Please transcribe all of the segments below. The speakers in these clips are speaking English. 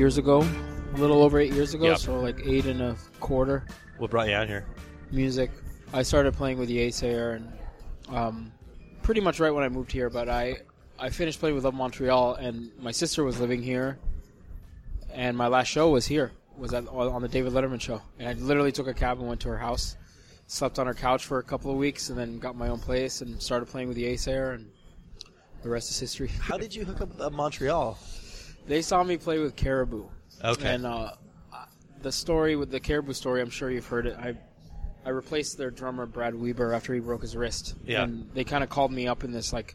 years ago, a little over eight years ago, Yep. so like eight and a quarter. What brought you out here? Music. I started playing with the Yeasayer and um, pretty much right when I moved here. But I I finished playing with of Montreal, and my sister was living here, and my last show was here. Was at, on the David Letterman show, and I literally took a cab and went to her house, slept on her couch for a couple of weeks, and then got my own place and started playing with the Yeasayer, and the rest is history. How did you hook up uh, Montreal? They saw me play with Caribou. Okay. And uh, the story with the Caribou story, I'm sure you've heard it. I I replaced their drummer Brad Weber after he broke his wrist. Yeah. And they kind of called me up in this like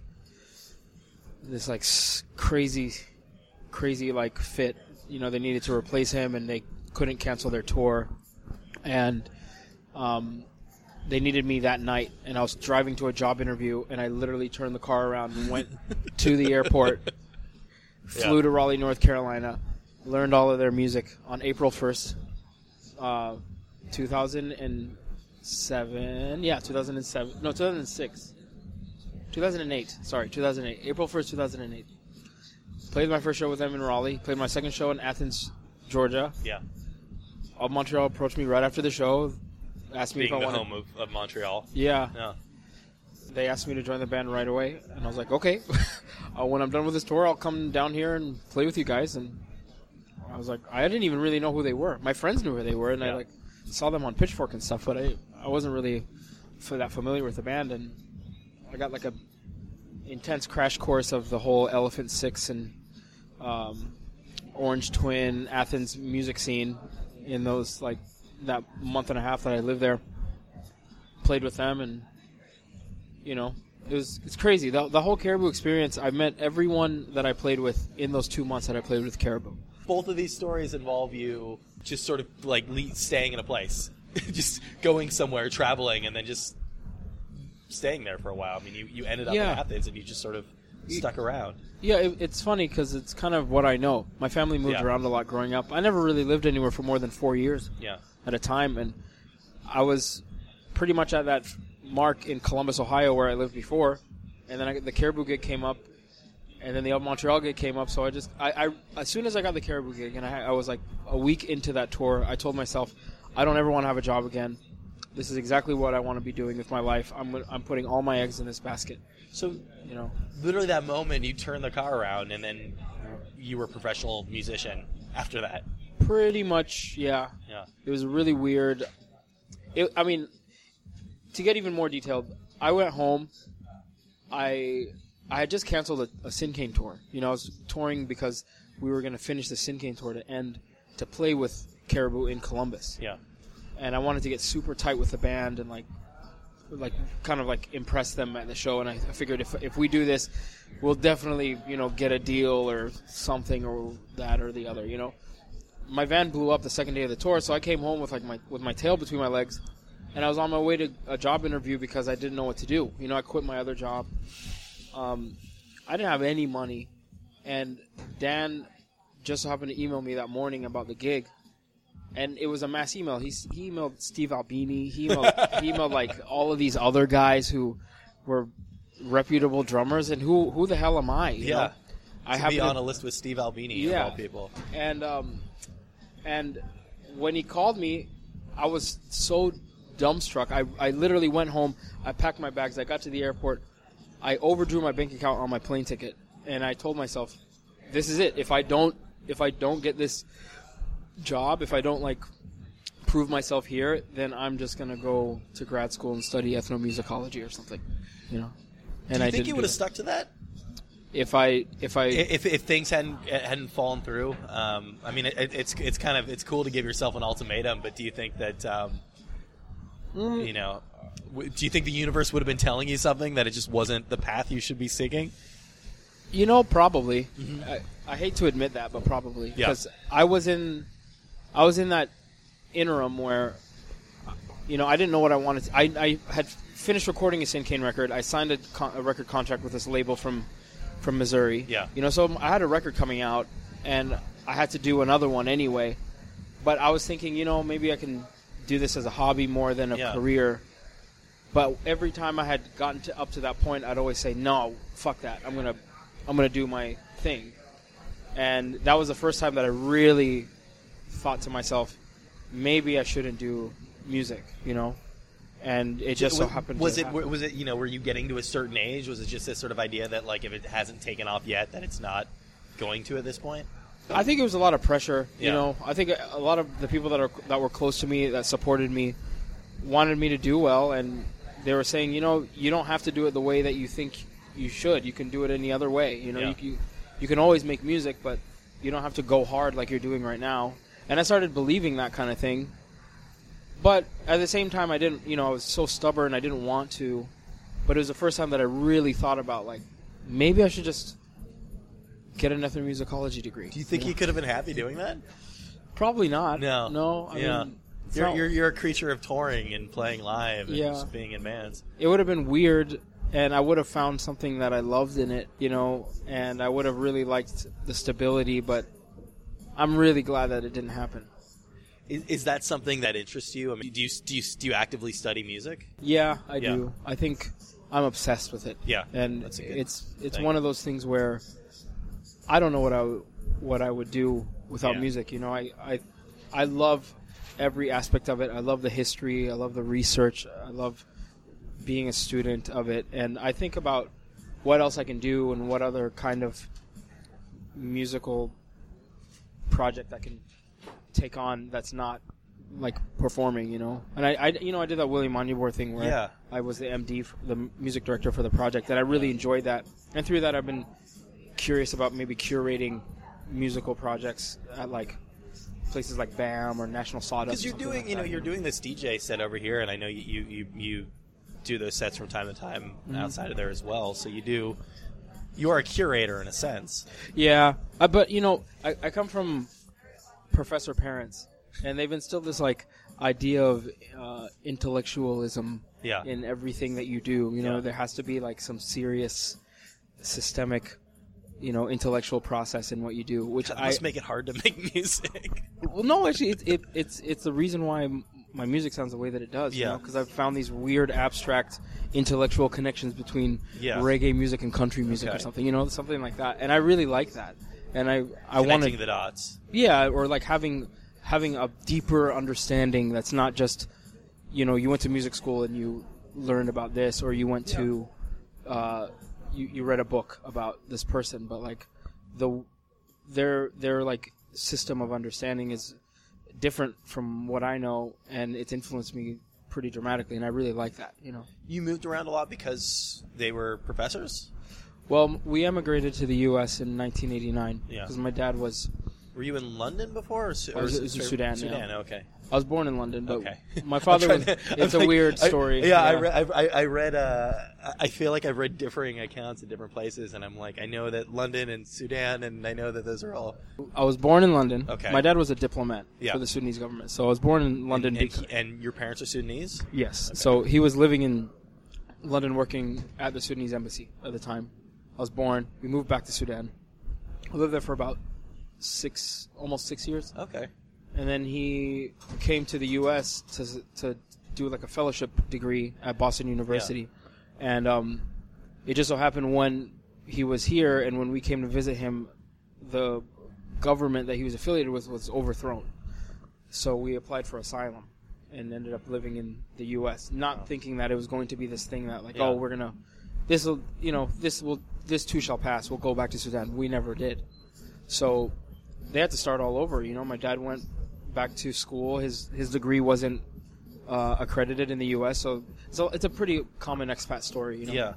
this like crazy, crazy like fit. You know, they needed to replace him, and they couldn't cancel their tour, and um, they needed me that night. And I was driving to a job interview, and I literally turned the car around and went to the airport flew Yeah. to Raleigh, North Carolina, learned all of their music on April 1st, uh, 2007. Yeah, 2007. No, 2006. 2008. Sorry, 2008. April 1st, 2008. Played my first show with them in Raleigh. Played my second show in Athens, Georgia. Yeah. Of Montreal approached me right after the show, asked me Being if I the wanted. home of, of Montreal. Yeah, Yeah. They asked me to join the band right away, and I was like, okay. uh, when I'm done with this tour, I'll come down here and play with you guys. And I was like, I didn't even really know who they were. My friends knew who they were, and I like saw them on Pitchfork and stuff, but I I wasn't really f- that familiar with the band, and I got like a intense crash course of the whole Elephant Six and um, Orange Twin Athens music scene in those like that month and a half that I lived there. Played with them and you know it was it's crazy the, the whole caribou experience i met everyone that i played with in those two months that i played with caribou Both of these stories involve you just sort of like le- staying in a place, just going somewhere, traveling, and then just staying there for a while. I mean, you, you ended up Yeah. in Athens and you just sort of stuck around. yeah it, it's funny because it's kind of what i know my family moved Yeah. around a lot growing up i never really lived anywhere for more than four years Yeah. at a time and i was pretty much at that mark in columbus ohio where i lived before. And then I, the caribou gig came up and then the montreal gig came up. So i just I, I as soon as i got the caribou gig and I, I was like a week into that tour i told myself i don't ever want to have a job again. This is exactly what i want to be doing with my life. I'm, I'm putting all my eggs in this basket. So you know? literally that moment, you turned the car around, and then you were a professional musician after that. pretty much yeah. Yeah. It was really weird. It, I mean, to get even more detailed, I went home. I I had just canceled a, a Sinkane tour. You know, I was touring because we were going to finish the Sinkane tour to end to play with Caribou in Columbus, Yeah. and I wanted to get super tight with the band and like like kind of like impress them at the show. And I, I figured if if we do this, we'll definitely you know get a deal or something or that or the other. You know my van blew up the second day of the tour, so I came home with like my with my tail between my legs, and I was on my way to a job interview because I didn't know what to do. You know, I quit my other job. Um, I didn't have any money, and Dan just happened to email me that morning about the gig, and it was a mass email. He, he emailed Steve Albini. He emailed, he emailed like all of these other guys who were reputable drummers, and who who the hell am I? you Yeah. know? I to have be on a list with Steve Albini Yeah. people. and um, and when he called me, I was so dumbstruck. I, I literally went home. I packed my bags. I got to the airport. I overdrew my bank account on my plane ticket, and I told myself, "This is it. If I don't, if I don't get this job, if I don't like prove myself here, then I'm just gonna go to grad school and study ethnomusicology or something." You know. And Do I think you would have stuck to that if I if I if, if things hadn't hadn't fallen through? Um, I mean, it, it's it's kind of it's cool to give yourself an ultimatum, but do you think that um, Mm. you know? Do you think the universe would have been telling you something that it just wasn't the path you should be seeking? You know, probably. I, I hate to admit that, but probably Mm-hmm. Yeah. because I was in, I was in that interim where, you know, I didn't know what I wanted. To, I I had finished recording a Sinkane record. I signed a, con- a record contract with this label from, from Missouri. Yeah. You know, so I had a record coming out, and I had to do another one anyway. But I was thinking, you know, maybe I can do this as a hobby more than a Yeah. career. But every time I had gotten to, up to that point, I'd always say, "No, fuck that. I'm gonna, I'm gonna do my thing." and that was the first time that I really thought to myself, maybe I shouldn't do music, you know. And it just so happened. Was it happen. was it you know were you getting to a certain age? Was it just this sort of idea that like if it hasn't taken off yet, that it's not going to at this point? I think it was a lot of pressure. You Yeah. know, I think a lot of the people that are that were close to me that supported me wanted me to do well, and they were saying, you know, you don't have to do it the way that you think you should. You can do it any other way. You know, Yeah. you, you you can always make music, but you don't have to go hard like you're doing right now. And I started believing that kind of thing. But at the same time, I didn't. You know, I was so stubborn. I didn't want to. But it was the first time that I really thought about like maybe I should just get an ethnomusicology degree. Do you think know? you could have been happy doing that? Probably not. No. No. I yeah. mean, you're, you're you're a creature of touring and playing live and Yeah. just being in bands. it would have been weird, and I would have found something that I loved in it, you know, and I would have really liked the stability. But I'm really glad that it didn't happen. Is, is that something that interests you? I mean, do you do you, do you actively study music? Yeah, I Yeah. do. I think I'm obsessed with it. Yeah, and that's a good it's it's thing. one of those things where I don't know what I would- what I would do without Yeah. music. You know, I, I I love every aspect of it. I love the history. I love the research. I love being a student of it, and I think about what else I can do and what other kind of musical project I can take on that's not like performing, you know. And I, I you know, I did that William Onyeabor thing where Yeah. I was the MD, the music director for the project, and I really enjoyed that. And through that, I've been curious about maybe curating musical projects at like places like BAM or National Sawdust. Because you're doing, like you know, that, you're doing this DJ set over here, and I know you you you, you do those sets from time to time Mm-hmm. outside of there as well. So you do. You are a curator in a sense. Yeah, uh, but you know, I, I come from professor parents, and they've instilled this like idea of uh, intellectualism Yeah. in everything that you do. You know, Yeah. there has to be like some serious, systemic, you know, intellectual process in what you do. Which I must make it hard to make music. well, no, actually, it, it, it's it's the reason why my music sounds the way that it does. Yeah. because I've found these weird, abstract, intellectual connections between Yeah. reggae music and country music Okay. or something. You know, something like that. And I really like that. And I I want the dots. yeah, or like having having a deeper understanding that's not just you know you went to music school and you learned about this or you went to uh, you, you read a book about this person but like the their their like system of understanding is different from what I know and it's influenced me pretty dramatically and I really like that you know You moved around a lot because they were professors. well we emigrated to the US in 1989 Yeah. because my dad was Were you in London before? Or, Su- I was- or it was Sudan, Sudan. yeah. Okay. I was born in London but Okay. my father was to- it's I'm a like- weird I- story yeah, I read. I, I read. Uh, I feel like I've read differing accounts in different places, and I'm like, I know that London and Sudan, and I know that those are all. I was born in London. Okay. My dad was a diplomat Yeah. for the Sudanese government, so I was born in London. And, he- and your parents are Sudanese. yes. So he was living in London, working at the Sudanese embassy at the time. I was born. We moved back to Sudan. I lived there for about six, almost six years, Okay. And then he came to the U.S. to to do like a fellowship degree at Boston University, and um, it just so happened when he was here and when we came to visit him, the government that he was affiliated with was overthrown. So we applied for asylum and ended up living in the U.S. Not Wow. thinking that it was going to be this thing that like, Yeah. oh, we're gonna, this will, you know, this will, this too shall pass. We'll go back to Sudan. We never did. So they had to start all over. You know, my dad went back to school. His his degree wasn't uh, accredited in the U.S. So so it's a pretty common expat story. You know? Yeah.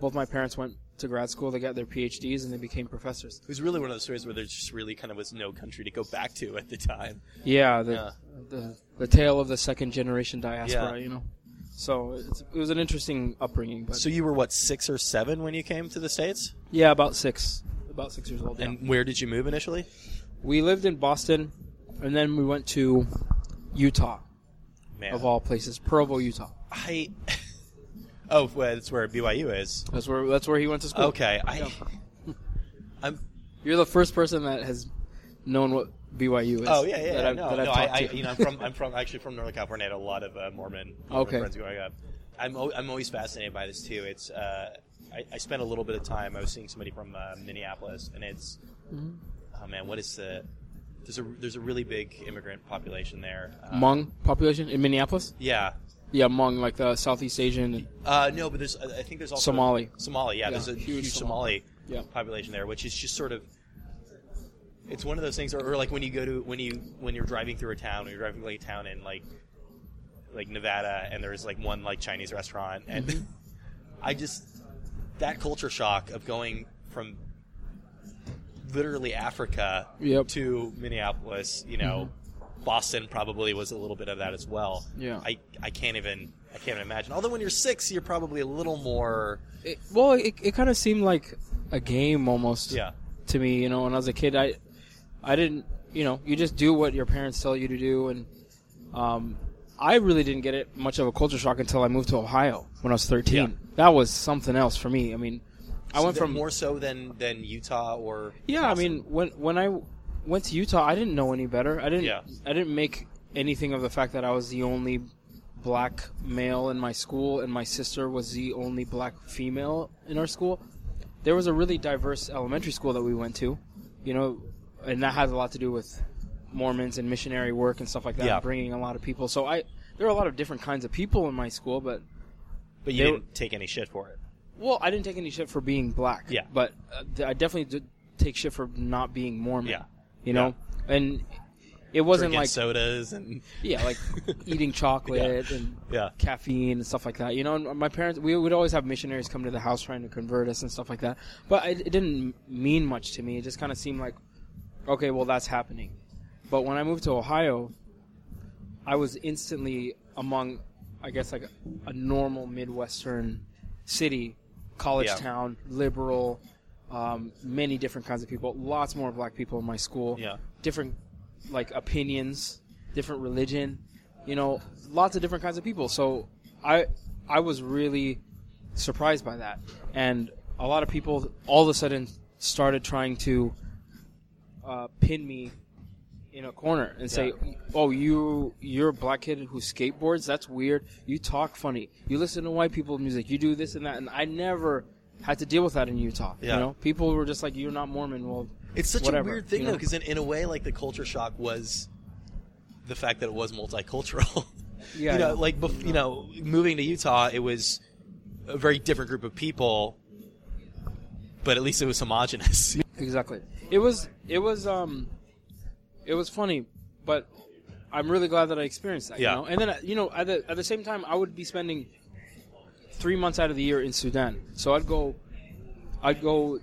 Both my parents went to grad school. They got their PhDs and they became professors. It was really one of those stories where there just really kind of was no country to go back to at the time. Yeah, the Yeah. the the tale of the second generation diaspora. Yeah. You know. So it's, it was an interesting upbringing. But So you were what six or seven when you came to the states? yeah, about six, about six years old. yeah. And where did you move initially? we lived in Boston, and then we went to Utah, Man, of all places, Provo, Utah. I. oh, well, that's where BYU is. That's where that's where he went to school. Okay, I. I'm. You're the first person that has known what BYU is. Oh yeah, yeah. that yeah. I've, no, that I've no. I, talked I, to. you know, I'm from, I'm from, actually from Northern California. I had a lot of uh, Mormon, Mormon Okay. friends growing up. I'm, al- I'm always fascinated by this too. It's, uh, I, I spent a little bit of time. I was seeing somebody from uh, Minneapolis, and it's, Mm-hmm. oh man, what is the? There's a there's a really big immigrant population there. Uh, Hmong population in Minneapolis. Yeah. Yeah, Hmong, like the Southeast Asian. Uh, no, but there's I think there's also Somali. Somali, yeah, Yeah, there's a huge huge, Somali. Somali, Yeah. population there, which is just sort of. It's one of those things, or, or like when you go to when you when you're driving through a town, or you're driving like a town in like like Nevada, and there's like one like Chinese restaurant, and Mm-hmm. I just that culture shock of going from literally Africa Yep. to Minneapolis, you know. Boston probably was a little bit of that as well. Yeah. I, I can't even I can't even imagine. Although when you're six, you're probably a little more It, well, it, it kind of seemed like a game almost. yeah to me, you know, when I was a kid, I, I didn't, you know, you just do what your parents tell you to do, and um, I really didn't get it much of a culture shock until I moved to Ohio when I was 13. Yeah. That was something else for me. I mean, I went from more so than than Utah or yeah, I mean, when when I went to Utah, I didn't know any better. I didn't, Yeah. I didn't make anything of the fact that I was the only black male in my school, and my sister was the only black female in our school. There was a really diverse elementary school that we went to, you know, and that has a lot to do with Mormons and missionary work and stuff like that, Yeah. bringing a lot of people. So I, there were a lot of different kinds of people in my school, but but you they didn't take any shit for it. Well, I didn't take any shit for being black. Yeah. But uh, th- I definitely did take shit for not being Mormon. Yeah. You know, and it wasn't Drinking like sodas and yeah, like eating chocolate and yeah caffeine and stuff like that. You know, and my parents we would always have missionaries come to the house trying to convert us and stuff like that. But it, it didn't mean much to me. It just kind of seemed like, okay, well that's happening. But when I moved to Ohio, I was instantly among, I guess like a, a normal midwestern city, college Yeah. town, liberal. Um, many different kinds of people. Lots more black people in my school yeah different like opinions, different religion, you know, lots of different kinds of people. So I I was really surprised by that. And a lot of people all of a sudden started trying to uh, pin me in a corner and say, "Oh, you you're a black kid who skateboards? That's weird. You talk funny. You listen to white people's music. You do this and that." And I never had to deal with that in Utah. Yeah. You know, people were just like, "You're not Mormon." Well, It's such whatever, a weird thing you though, because in, in a way, like the culture shock was the fact that it was multicultural. Yeah, you know, yeah. like bef- you know, moving to Utah, it was a very different group of people, but at least it was homogenous. Exactly. It was it was um it was funny, but I'm really glad that I experienced that. Yeah. You know? And then uh, you know at the at the same time I would be spending three months out of the year in Sudan, so I'd go I'd go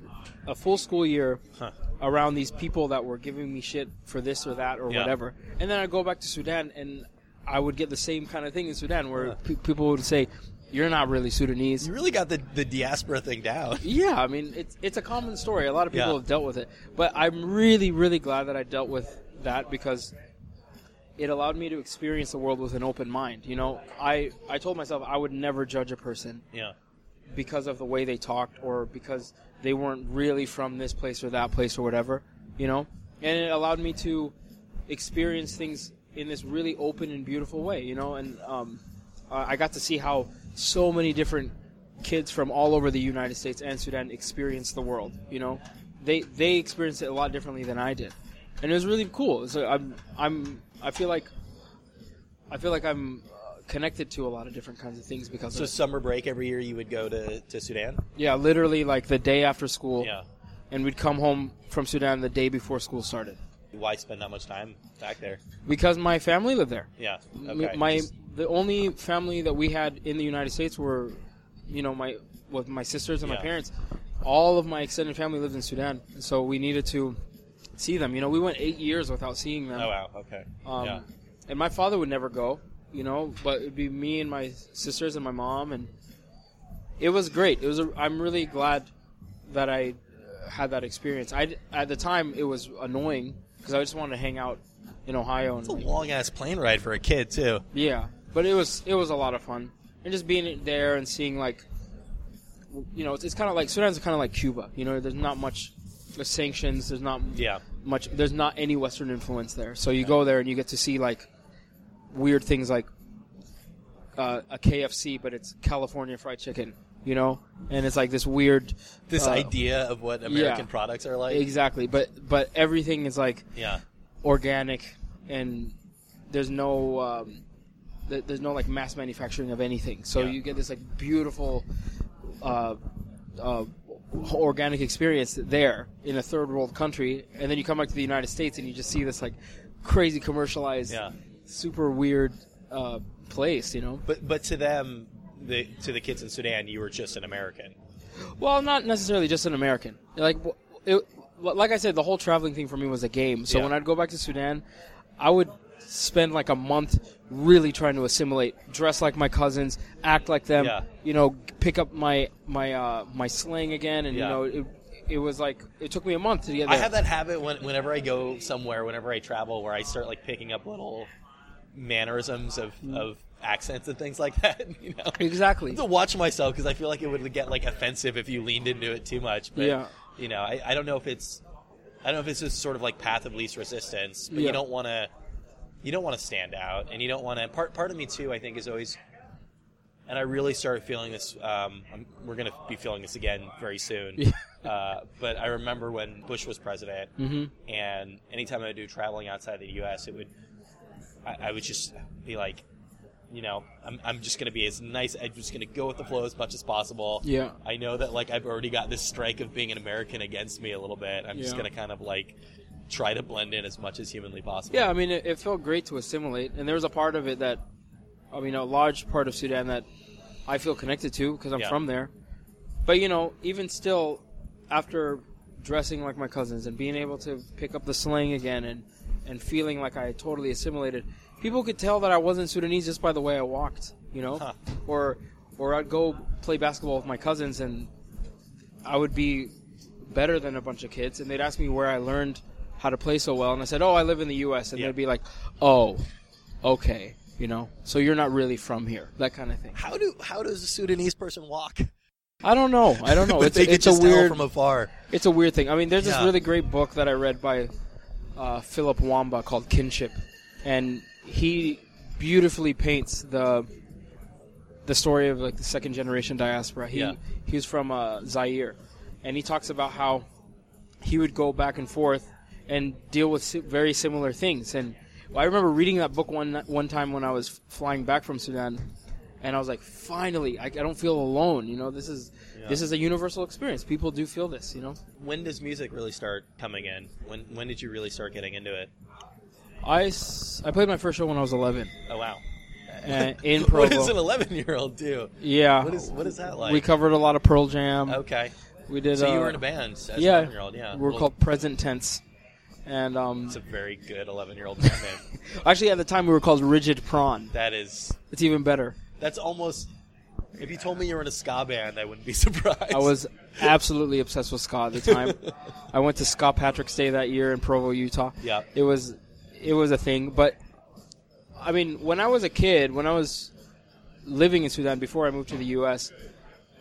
a full school year Huh. around these people that were giving me shit for this or that or Yeah. whatever, and then I'd go back to Sudan and I would get the same kind of thing in Sudan where Huh. pe- people would say. You're not really Sudanese. You really got the the diaspora thing down. Yeah, I mean it's it's a common story. A lot of people Yeah. have dealt with it, but I'm really really glad that I dealt with that because it allowed me to experience the world with an open mind. You know, I I told myself I would never judge a person Yeah, because of the way they talked or because they weren't really from this place or that place or whatever. You know, and it allowed me to experience things in this really open and beautiful way. You know, and um, I got to see how so many different kids from all over the United States and Sudan experience the world. You know, they they experienced it a lot differently than I did, and it was really cool. So I'm I'm I feel like I feel like I'm uh, connected to a lot of different kinds of things because so of summer break every year you would go to, to Sudan. Yeah, literally like the day after school, Yeah, and we'd come home from Sudan the day before school started why spend that much time back there? because my family lived there. Yeah, okay. My Just- the only family that we had in the United States were, you know, my with my sisters and my Yeah. parents. All of my extended family lived in Sudan, so we needed to see them. You know, we went eight years without seeing them. oh wow, okay. Um, yeah, And my father would never go, you know, but it'd be me and my sisters and my mom, and it was great. It was. A, I'm really glad that I had that experience. I at the time it was annoying because I just wanted to hang out in Ohio and it's a like, long ass plane ride for a kid too. yeah, but it was it was a lot of fun and just being there and seeing like, you know, it's, it's kind of like Sudan's kind of like Cuba. You know, there's not much sanctions. There's not Yeah, much there's not any western influence there so you go there and you get to see like weird things like uh, a kfc but it's california fried chicken you know, and it's like this weird. This uh, idea of what American products are like. Exactly, but but everything is like Yeah. organic, and there's no um, th- there's no like mass manufacturing of anything. So Yeah. you get this like beautiful, uh, uh, organic experience there in a third world country, and then you come back to the United States and you just see this like crazy commercialized, Yeah. super weird uh, place. You know, But but to them, the to the kids in Sudan, you were just an American. Well, not necessarily just an American. Like, it, like I said, the whole traveling thing for me was a game. So Yeah. when I'd go back to Sudan, I would spend like a month really trying to assimilate, dress like my cousins, act like them. Yeah. You know, pick up my my uh, my slang again, and Yeah. you know, it, it was like it took me a month to get I have that habit when, whenever I go somewhere, whenever I travel, where I start like picking up little mannerisms of, Mm. of accents and things like that. You know, exactly. I have to watch myself because I feel like it would get like offensive if you leaned into it too much. But Yeah. you know, I, I don't know if it's I don't know if it's just sort of like path of least resistance, but Yeah. you don't want to you don't want to stand out, and you don't want to. Part part of me too, I think, is always. And I really started feeling this. Um, I'm, we're going to be feeling this again very soon. Uh, but I remember when Bush was president, hmm and anytime I would do traveling outside the U.S., it would I, I would just be like, you know, I'm, I'm just going to be as nice. I'm just going to go with the flow as much as possible. Yeah. I know that like I've already got this strike of being an American against me a little bit. I'm just going to kind of like try to blend in as much as humanly possible. Yeah, I mean, it, it felt great to assimilate, and there was a part of it that, I mean, a large part of Sudan that I feel connected to because I'm Yeah. from there. But you know, even still, after dressing like my cousins and being able to pick up the slang again and and feeling like I totally assimilated, people could tell that I wasn't Sudanese just by the way I walked. You know, Huh. or or I'd go play basketball with my cousins and I would be better than a bunch of kids, and they'd ask me where I learned how to play so well, and I said, "Oh, I live in the U.S." And Yeah. they'd be like, "Oh, okay, you know, so you're not really from here," that kind of thing. How do how does a Sudanese person walk? I don't know. I don't know. But it's they a, could it's a just tell weird. from afar. It's a weird thing. I mean, there's this really great book that I read by uh, Philippe Wamba called Kinship, and he beautifully paints the the story of like the second generation diaspora. He Yeah. he was from uh, Zaire, and he talks about how he would go back and forth and deal with very similar things. And I remember reading that book one one time when I was flying back from Sudan, and I was like, finally, I, I don't feel alone. You know, this is this is a universal experience. People do feel this. You know. When does music really start coming in? When when did you really start getting into it? I, s- I played my first show when I was 11 Oh wow! uh, in what Provo. does an 11 year old do? yeah, What is what is that like? we covered a lot of Pearl Jam. okay, We did. so you uh, were in a band as yeah, 11 year old. Yeah, we were Well, called Present Tense, and um, It's a very good 11 year old band name. actually at the time we were called Rigid Prawn. That is It's even better. that's almost. If you told me you were in a ska band, I wouldn't be surprised. I was absolutely obsessed with ska at the time. I went to Scott Patrick's Day that year in Provo, Utah. Yeah. It was it was a thing, but I mean, when I was a kid, when I was living in Sudan before I moved to the U.S.,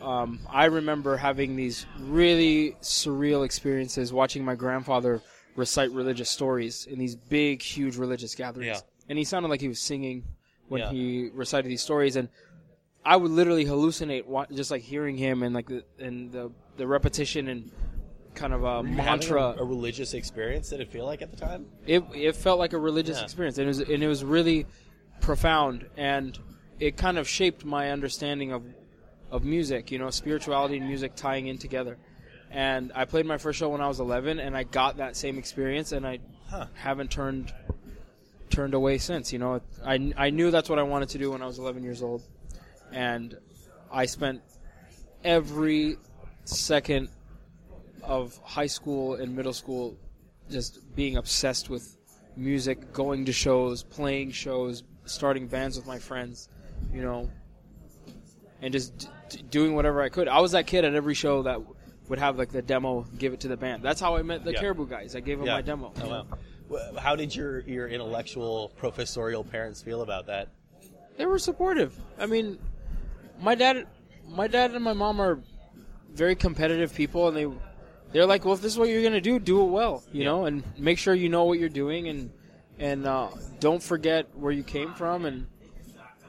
um, I remember having these really surreal experiences watching my grandfather recite religious stories in these big, huge religious gatherings. Yeah. And he sounded like he was singing when Yeah. he recited these stories, and I would literally hallucinate just like hearing him and like the and the the repetition and kind of a mantra. A, a religious experience. Did it feel like at the time? it it felt like a religious Yeah. experience, and it was and it was really profound, and it kind of shaped my understanding of of music. You know, spirituality and music tying in together. And I played my first show when I was 11, and I got that same experience, and I Huh. haven't turned turned away since. You know, I I knew that's what I wanted to do when I was 11 years old, and I spent every second of high school and middle school just being obsessed with music, going to shows, playing shows, starting bands with my friends, you know, and just d- d- doing whatever I could. I was that kid at every show that would have like the demo, give it to the band. That's how I met the Yeah. Caribou guys. I gave them my demo. Oh wow. How did your your intellectual professorial parents feel about that? They were supportive. I mean, my dad, my dad and my mom are very competitive people, and they they're like, well, if this is what you're gonna do, do it well, you Yeah. know, and make sure you know what you're doing, and and uh, don't forget where you came from, and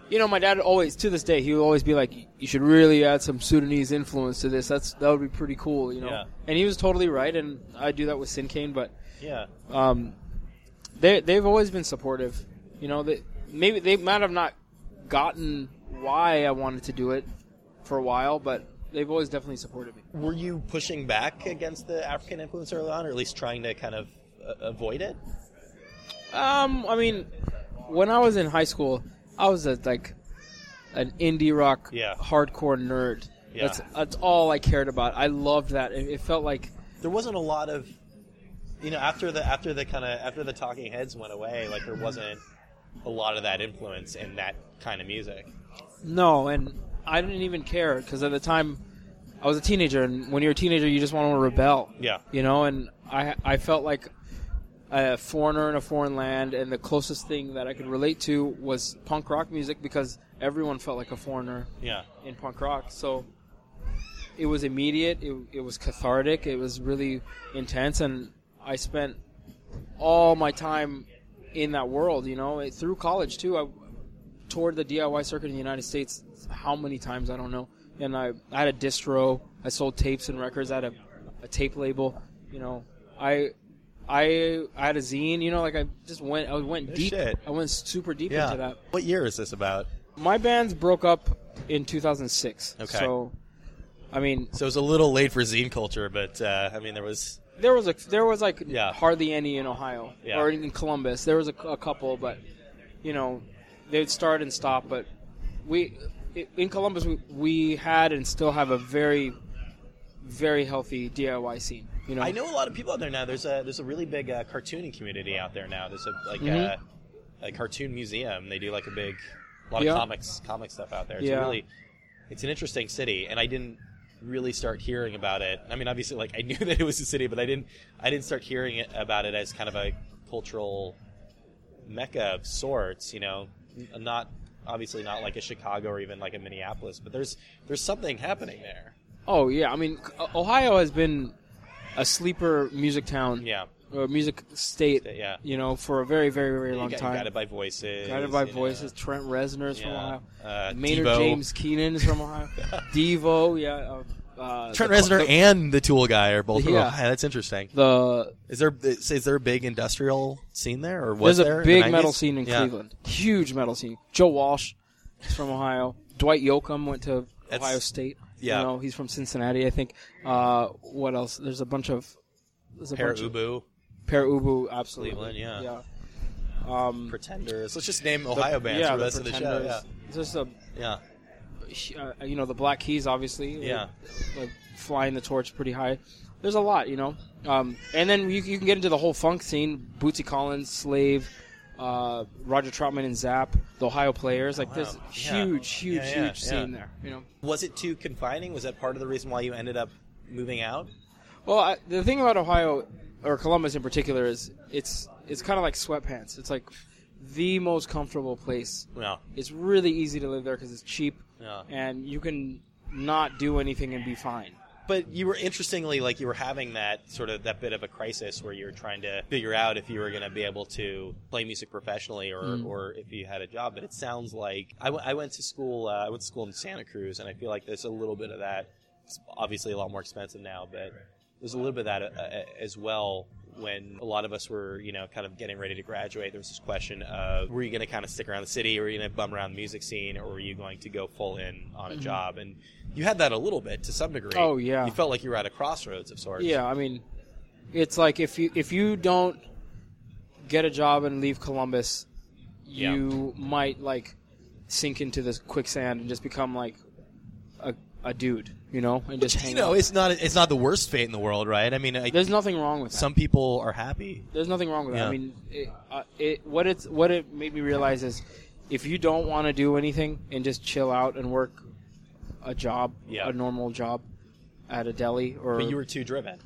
you know, my dad always to this day he would always be like, "You should really add some Sudanese influence to this. That's that would be pretty cool." You know, Yeah. and he was totally right, and I do that with Sinkane, but Yeah. um, they they've always been supportive. You know, they maybe they might have not gotten why I wanted to do it for a while, but they've always definitely supported me. Were you pushing back against the African influence early on, or at least trying to kind of uh, avoid it? Um, I mean, when I was in high school, I was a, like an indie rock Yeah. hardcore nerd. Yeah. That's that's all I cared about. I loved that. It, it felt like There wasn't a lot of, you know, after the after the kind of after the Talking Heads went away, like there wasn't a lot of that influence in that kind of music. no, and I didn't even care because at the time I was a teenager, and when you're a teenager, you just want to rebel. Yeah. you know, and I I felt like a foreigner in a foreign land, and the closest thing that I could relate to was punk rock music because everyone felt like a foreigner Yeah. in punk rock. So it was immediate. It, it was cathartic. It was really intense, and I spent all my time in that world. You know, It- through college too. I toured the DIY circuit in the United States. How many times I don't know. And I, I had a distro. I sold tapes and records. I had a, a tape label. You know, I. I, I had a zine, you know, like I just went, I went deep. shit. I went super deep Yeah. into that. What year is this about? My bands broke up in 2006. Okay. So, I mean, So it was a little late for zine culture, but uh, I mean there was there was a there was like Yeah. hardly any in Ohio Yeah. or in Columbus. There was a, a couple, but you know, they'd start and stop. But we in Columbus we, we had and still have a very very healthy DIY scene. You know, I know a lot of people out there now. There's a there's a really big uh, cartooning community out there now. There's a like Mhm. a, a cartoon museum. They do like a big a lot Yeah. of comics comic stuff out there. It's Yeah. really it's an interesting city, and I didn't really start hearing about it. I mean, obviously, like I knew that it was a city, but I didn't I didn't start hearing it, about it as kind of a cultural mecca of sorts. You know, not obviously not like a Chicago or even like a Minneapolis, but there's there's something happening there. Oh yeah, I mean, Ohio has been a sleeper music town Yeah, or music state. yeah. You know, for a very very very long got- time. Guided by voices. Guided by you know. Voices. Trent Reznor's from Yeah. Ohio. Uh, Maynard Devo. James Keenan is from Ohio. Devo, yeah. Uh, uh, Trent the- Reznor the, and the Tool guy are both. Yeah. Oh, that's interesting. the Is there is, is there a big industrial scene there, or was there's there a in the big metal scene in Yeah. Cleveland. Huge metal scene. Joe Walsh is from Ohio. Dwight Yoakam went to That's- Ohio State. Yeah. You know, he's from Cincinnati, I think. Uh, what else? There's a bunch of. There's a Para bunch of, Ubu, Pere Ubu, absolutely. Cleveland, yeah. Yeah. Um, Pretenders. Let's just name Ohio bands yeah, for the rest of the show. Yeah, Just a yeah, uh, you know the Black Keys, obviously. Yeah. like flying the torch pretty high. There's a lot, you know. Um, and then you, you can get into the whole funk scene: Bootsy Collins, Slave, uh, Roger Troutman, and Zap, the Ohio Players. Like there's wow. Yeah. huge, huge, Yeah, yeah, huge scene there. You know. Was it too confining? Was that part of the reason why you ended up moving out? Well, I, the thing about Ohio or Columbus in particular is it's it's kind of like sweatpants. It's like the most comfortable place. Yeah, It's really easy to live there because it's cheap, yeah. and you can not do anything and be fine. But you were interestingly like you were having that sort of that bit of a crisis where you were trying to figure out if you were going to be able to play music professionally or, Mm. or if you had a job. But it sounds like I, w- I went to school. Uh, I went to school in Santa Cruz, and I feel like there's a little bit of that. It's obviously a lot more expensive now, but there's a little bit of that uh, uh, as well. When a lot of us were, you know, kind of getting ready to graduate, there was this question of were you going to kind of stick around the city, or were you going to bum around the music scene, or were you going to go full in on a job? And you had that a little bit to some degree. Oh, yeah. you felt like you were at a crossroads of sorts. Yeah, I mean, it's like if you if you don't get a job and leave Columbus, Yeah. you might like sink into this quicksand and just become like a, a dude, you know, and just hang you know, out. it's not it's not the worst fate in the world, right? I mean, I, There's nothing wrong with that. some people are happy. There's nothing wrong with that. I mean, it, uh, it what it's what it made me realize is if you don't want to do anything and just chill out and work a job, Yeah. a normal job at a deli or But you were too driven.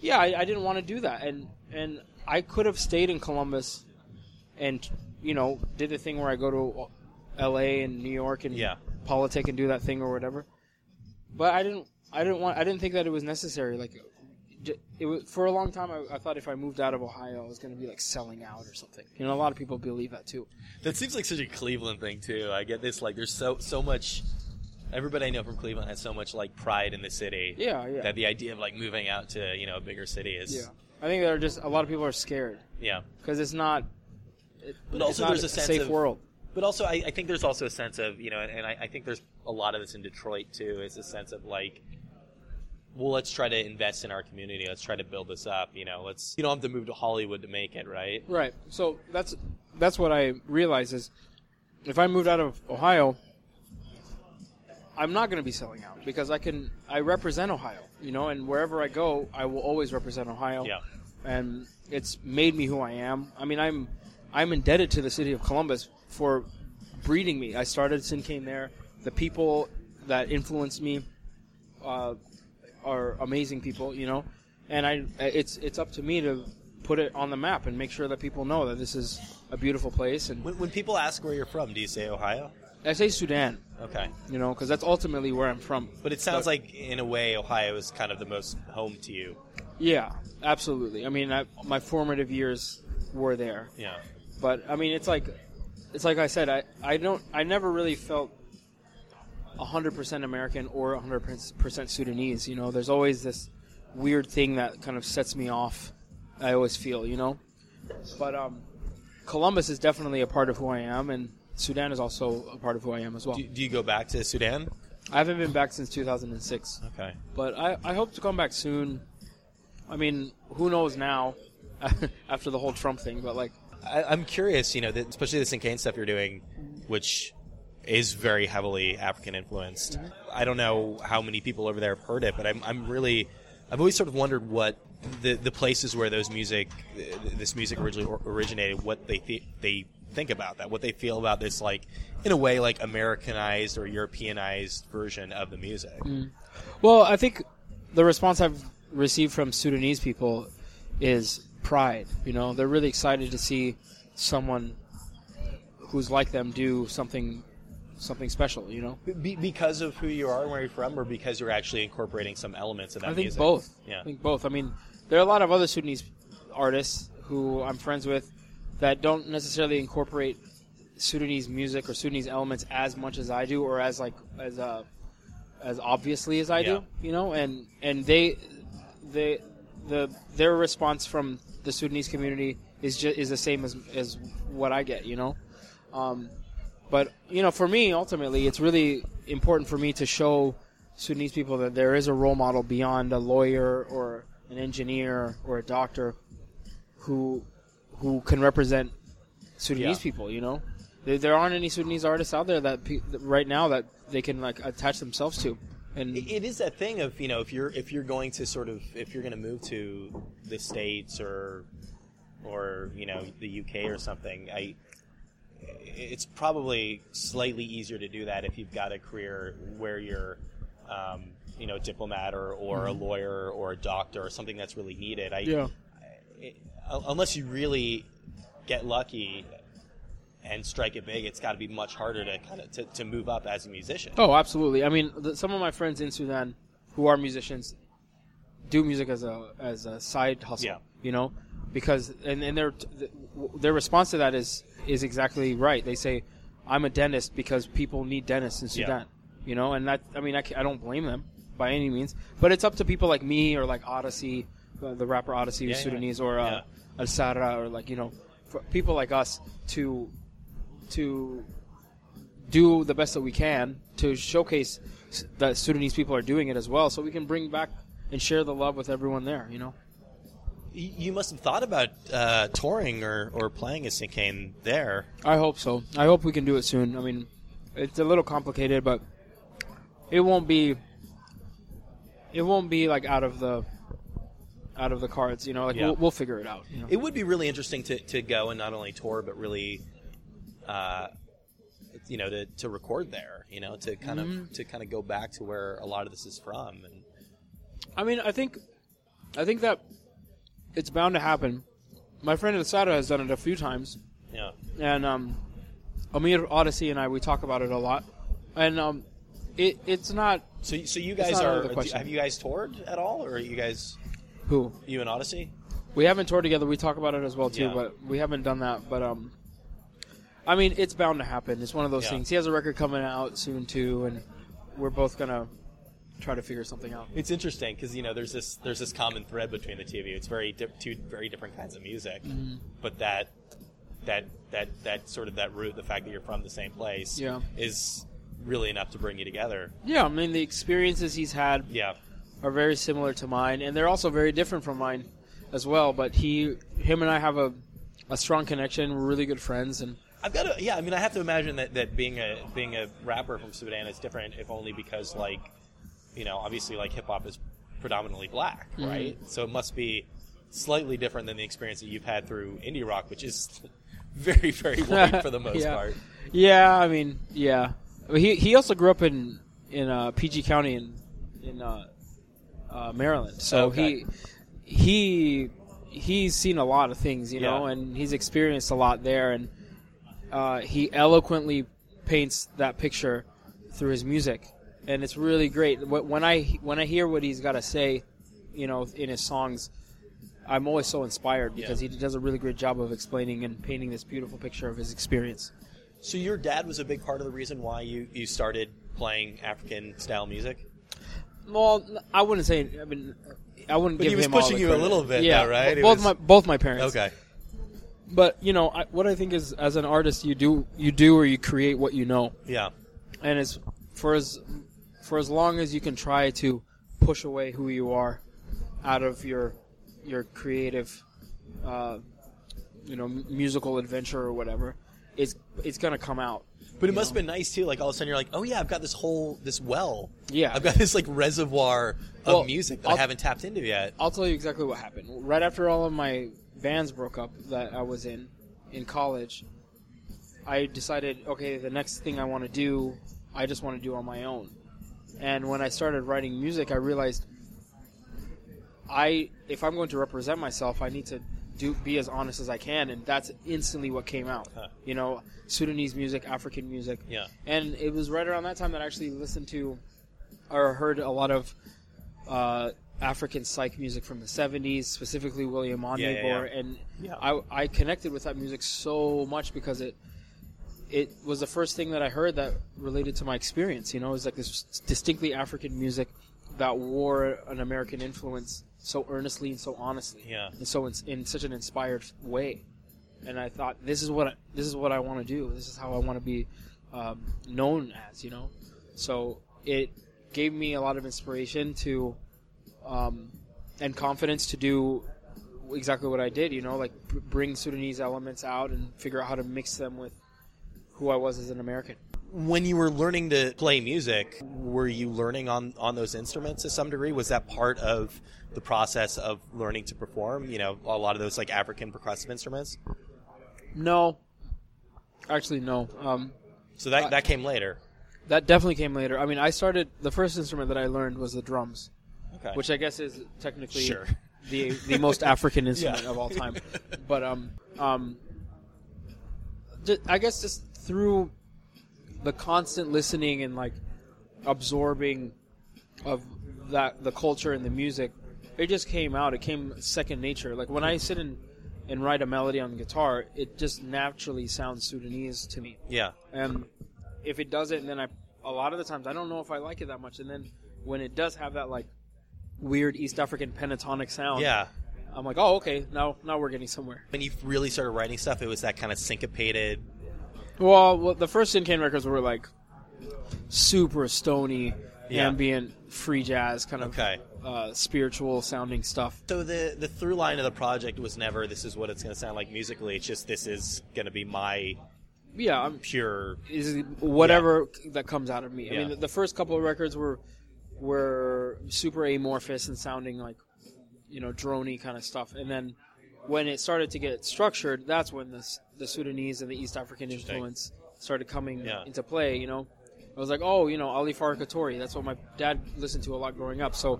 yeah, I, I didn't want to do that, and and I could have stayed in Columbus, and you know did the thing where I go to L.A. and New York and Yeah. politic and do that thing or whatever. But I didn't. I didn't want. I didn't think that it was necessary. Like it was for a long time. I, I thought if I moved out of Ohio, I was going to be like selling out or something. You know, a lot of people believe that too. That seems like such a Cleveland thing too. I get this like there's so so much. Everybody I know from Cleveland has so much like pride in the city. Yeah, yeah, That the idea of like moving out to you know a bigger city is yeah. I think there are just a lot of people are scared yeah. because it's not. It, But it's also not there's a sense safe of- world. But also, I, I think there's also a sense of you know, and I, I think there's a lot of this in Detroit too. Is a sense of like, well, let's try to invest in our community. Let's try to build this up. You know, let's you don't have to move to Hollywood to make it, right? Right. So that's that's what I realize is if I moved out of Ohio, I'm not going to be selling out because I can I represent Ohio, you know, and wherever I go, I will always represent Ohio. Yeah. And it's made me who I am. I mean, I'm I'm indebted to the city of Columbus for breeding me. I started Sinkane there. The people that influenced me uh, are amazing people, you know, and I it's it's up to me to put it on the map and make sure that people know that this is a beautiful place. And When, when people ask where you're from, do you say Ohio? I say Sudan, Okay, you know, because that's ultimately where I'm from. but it sounds like in a way Ohio is kind of the most home to you. Yeah, absolutely. I mean, I, my formative years were there, Yeah. but I mean, it's like it's like I said, I I don't I never really felt. 100% American or 100% Sudanese. You know, there's always this weird thing that kind of sets me off. I always feel, you know. But um, Columbus is definitely a part of who I am, and Sudan is also a part of who I am as well. Do, do you go back to Sudan? I haven't been back since 2006, Okay. but I, I hope to come back soon. I mean, who knows now after the whole Trump thing, but like, I, I'm curious, you know, that, especially the Sinkane stuff you're doing, which is very heavily African influenced. Mm-hmm. I don't know how many people over there have heard it, but I'm, I'm really, I've always sort of wondered what the the places where those music, this music originally originated, what they th- they think about that, what they feel about this, like in a way, like Americanized or Europeanized version of the music. Mm. well, I think the response I've received from Sudanese people is pride. You know, they're really excited to see someone who's like them do something something special. You know, Be, because of who you are and where you're from, or because you're actually incorporating some elements of that I think music? both. Yeah. I think both. I mean, there are a lot of other Sudanese artists who I'm friends with that don't necessarily incorporate Sudanese music or Sudanese elements as much as I do, or as like as uh, as obviously as I Yeah. do. You know, and and they they the their response from the Sudanese community is just is the same as as what I get. You know. Um, but you know, for me, ultimately, it's really important for me to show Sudanese people that there is a role model beyond a lawyer or an engineer or a doctor who who can represent Sudanese Yeah. people. You know, there, there aren't any Sudanese artists out there that pe- right now that they can like attach themselves to. And It- it is that thing of you know if you're if you're going to sort of if you're going to move to the states or or you know the UK or something, I it's probably slightly easier to do that if you've got a career where you're um, you know a diplomat or, or a lawyer or a doctor or something that's really needed. I, yeah, it, unless you really get lucky and strike it big, it's got to be much harder to kind of to, to move up as a musician. Oh, absolutely. I mean, the, some of my friends in Sudan who are musicians do music as a as a side hustle. Yeah. You know, because and, and their their response to that is is exactly right. They say, "I'm a dentist because people need dentists in Yeah. Sudan." You know, and that I mean, I, I don't blame them by any means, but it's up to people like me or like Oddisee, uh, the rapper Oddisee, Yeah, yeah. Sudanese, or uh, Yeah. Alsarah, or like you know, for people like us to to do the best that we can to showcase that Sudanese people are doing it as well, so we can bring back and share the love with everyone there. You know. You must have thought about uh, touring or, or playing a Sinkane there. I hope so. I hope we can do it soon. I mean, it's a little complicated, but it won't be. It won't be like out of the, out of the cards. You know, like Yeah. we'll, we'll figure it out. You know? It would be really interesting to, to go and not only tour, but really, uh, you know, to, to record there. You know, to kind of to kind of go back to where a lot of this is from. And I mean, I think, I think that it's bound to happen. My friend Asada has done it a few times, yeah, and um, Amir Oddisee and I we talk about it a lot, and um, it it's not so so you guys are. of the do- question. have you guys toured at all, or are you guys? Who? You and Oddisee? We haven't toured together. We talk about it as well too, Yeah. but we haven't done that. But um, I mean, it's bound to happen. It's one of those Yeah. things. He has a record coming out soon too, and we're both gonna try to figure something out. It's interesting because you know there's this there's this common thread between the two of you. It's very di- two very different kinds of music, Mm-hmm. but that that that that sort of that root, the fact that you're from the same place, Yeah. is really enough to bring you together. Yeah, I mean, the experiences he's had Yeah, are very similar to mine, and they're also very different from mine as well. But he, him, and I have a a strong connection. We're really good friends, and I've got to. Yeah, I mean, I have to imagine that, that being a being a rapper from Sudan is different, if only because like, you know, obviously like hip hop is predominantly black, Mm-hmm. right? So it must be slightly different than the experience that you've had through indie rock, which is very very white for the most Yeah. part. Yeah, I mean, yeah. He he also grew up in in uh, PG County in in uh, uh, Maryland, so Okay. he he he's seen a lot of things, you know, and he's experienced a lot there, and uh, he eloquently paints that picture through his music, and it's really great. When I when I hear what he's got to say, you know, in his songs. I'm always so inspired because Yeah. he does a really great job of explaining and painting this beautiful picture of his experience. So your dad was a big part of the reason why you, you started playing African style music. Well, I wouldn't say. I mean, I wouldn't But give he was him all pushing the you a credit. little bit, Yeah, though, right? It Both was- my both my parents. Okay. but you know I, what I think is, as an artist, you do you do or you create what you know, Yeah. and as for as for as long as you can try to push away who you are out of your your creative, uh, you know, musical adventure or whatever, it's it's gonna come out. But it must know? have been nice too. Like all of a sudden, you're like, "Oh yeah, I've got this whole this well. Yeah. I've got this like reservoir of Well, music that I'll- I haven't tapped into yet." I'll tell you exactly what happened. Right after all of my bands broke up that I was in in college, I decided, okay, the next thing I want to do, I just want to do on my own. And when I started writing music, I realized I if I'm going to represent myself, I need to do be as honest as I can, and that's instantly what came out. Huh. You know, Sudanese music, African music, Yeah. and it was right around that time that I actually listened to or heard a lot of uh, African psych music from the 70s, specifically William Yeah, yeah, Onyeabor, yeah. and Yeah. I, I connected with that music so much because it it was the first thing that I heard that related to my experience. You know, it was like this distinctly African music that wore an American influence so earnestly and so honestly, Yeah. and so in, in such an inspired way. And I thought, this is what I, this is what I want to do. This is how I want to be um, known as. You know, so it gave me a lot of inspiration to um, and confidence to do exactly what I did. You know, like br- bring Sudanese elements out and figure out how to mix them with who I was as an American. When you were learning to play music, were you learning on on those instruments to some degree? Was that part of the process of learning to perform? You know, a lot of those like African percussive instruments. No, actually, no. Um, So that Uh, that came later. that definitely came later. I mean, I started the first instrument that I learned was the drums, Okay. which I guess is technically Sure. the the most African instrument Yeah. of all time. But um um, I guess just through the constant listening and like absorbing of that the culture and the music, it just came out. It came second nature. Like when I sit and and write a melody on guitar, it just naturally sounds Sudanese to me. yeah. And if it doesn't, then I a lot of the times I don't know if I like it that much. And then when it does have that like weird East African pentatonic sound, Yeah. I'm like, oh, okay, now now we're getting somewhere. When you really started writing stuff, it was that kind of syncopated. Well, well the first Sinkane records were like super stony, Yeah. ambient, free jazz kind of Okay. uh, spiritual sounding stuff. So the the through line of the project was never this is what it's going to sound like musically. It's just this is going to be my Yeah, I'm pure. is whatever that comes out of me. I Yeah. mean, the, the first couple of records were were super amorphous and sounding like you know drony kind of stuff, and then when it started to get structured, that's when the the Sudanese and the East African influence started coming Yeah. into play. You know, I was like, oh, you know, Ali Farka Touré. That's what my dad listened to a lot growing up. So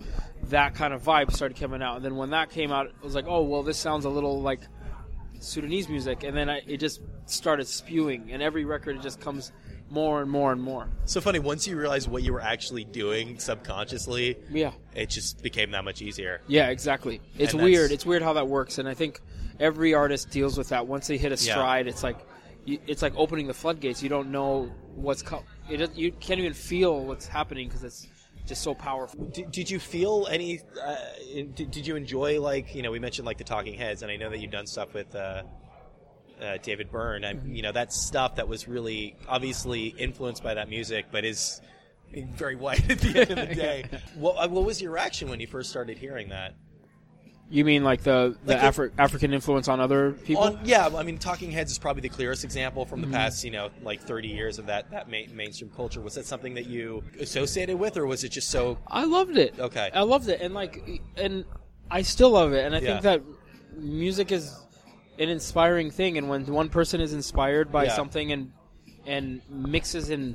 that kind of vibe started coming out, and then when that came out, it was like, oh, well, this sounds a little like Sudanese music, and then I, it just started spewing, and every record it just comes more and more and more. So funny. Once you realize what you were actually doing subconsciously, Yeah. it just became that much easier. Yeah, exactly. It's And weird. It's weird how that works, and I think every artist deals with that. Once they hit a Yeah. stride, it's like it's like opening the floodgates. You don't know what's co- it. You can't even feel what's happening because it's just so powerful. Did, did you feel any? Uh, did, did you enjoy like you know we mentioned like the Talking Heads, and I know that you've done stuff with uh, uh, David Byrne. I, you know that stuff that was really obviously influenced by that music, but is very white at the end of the day. what, uh, what was your reaction when you first started hearing that? You mean like the the Like Afri- African influence on other people? On, yeah, I mean, Talking Heads is probably the clearest example from the past, you know, like 30 years of that that main, mainstream culture. Was that something that you associated with, or was it just so? I loved it. Okay. I loved it, and like, and I still love it. And I Yeah. think that music is an inspiring thing, and when one person is inspired by Yeah. something and and mixes and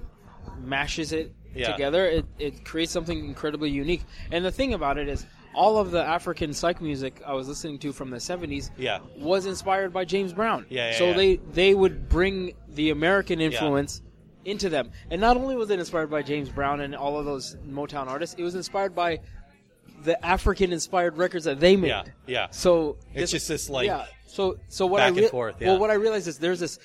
mashes it Yeah. together, it, it creates something incredibly unique. And the thing about it is, all of the African psych music I was listening to from the '70s Yeah. was inspired by James Brown. Yeah, yeah, so yeah. they they would bring the American influence into them, and not only was it inspired by James Brown and all of those Motown artists, it was inspired by the African-inspired records that they made. Yeah, yeah. So It's just this, like, yeah. So so what back I and forth, yeah. well what I realized is there's this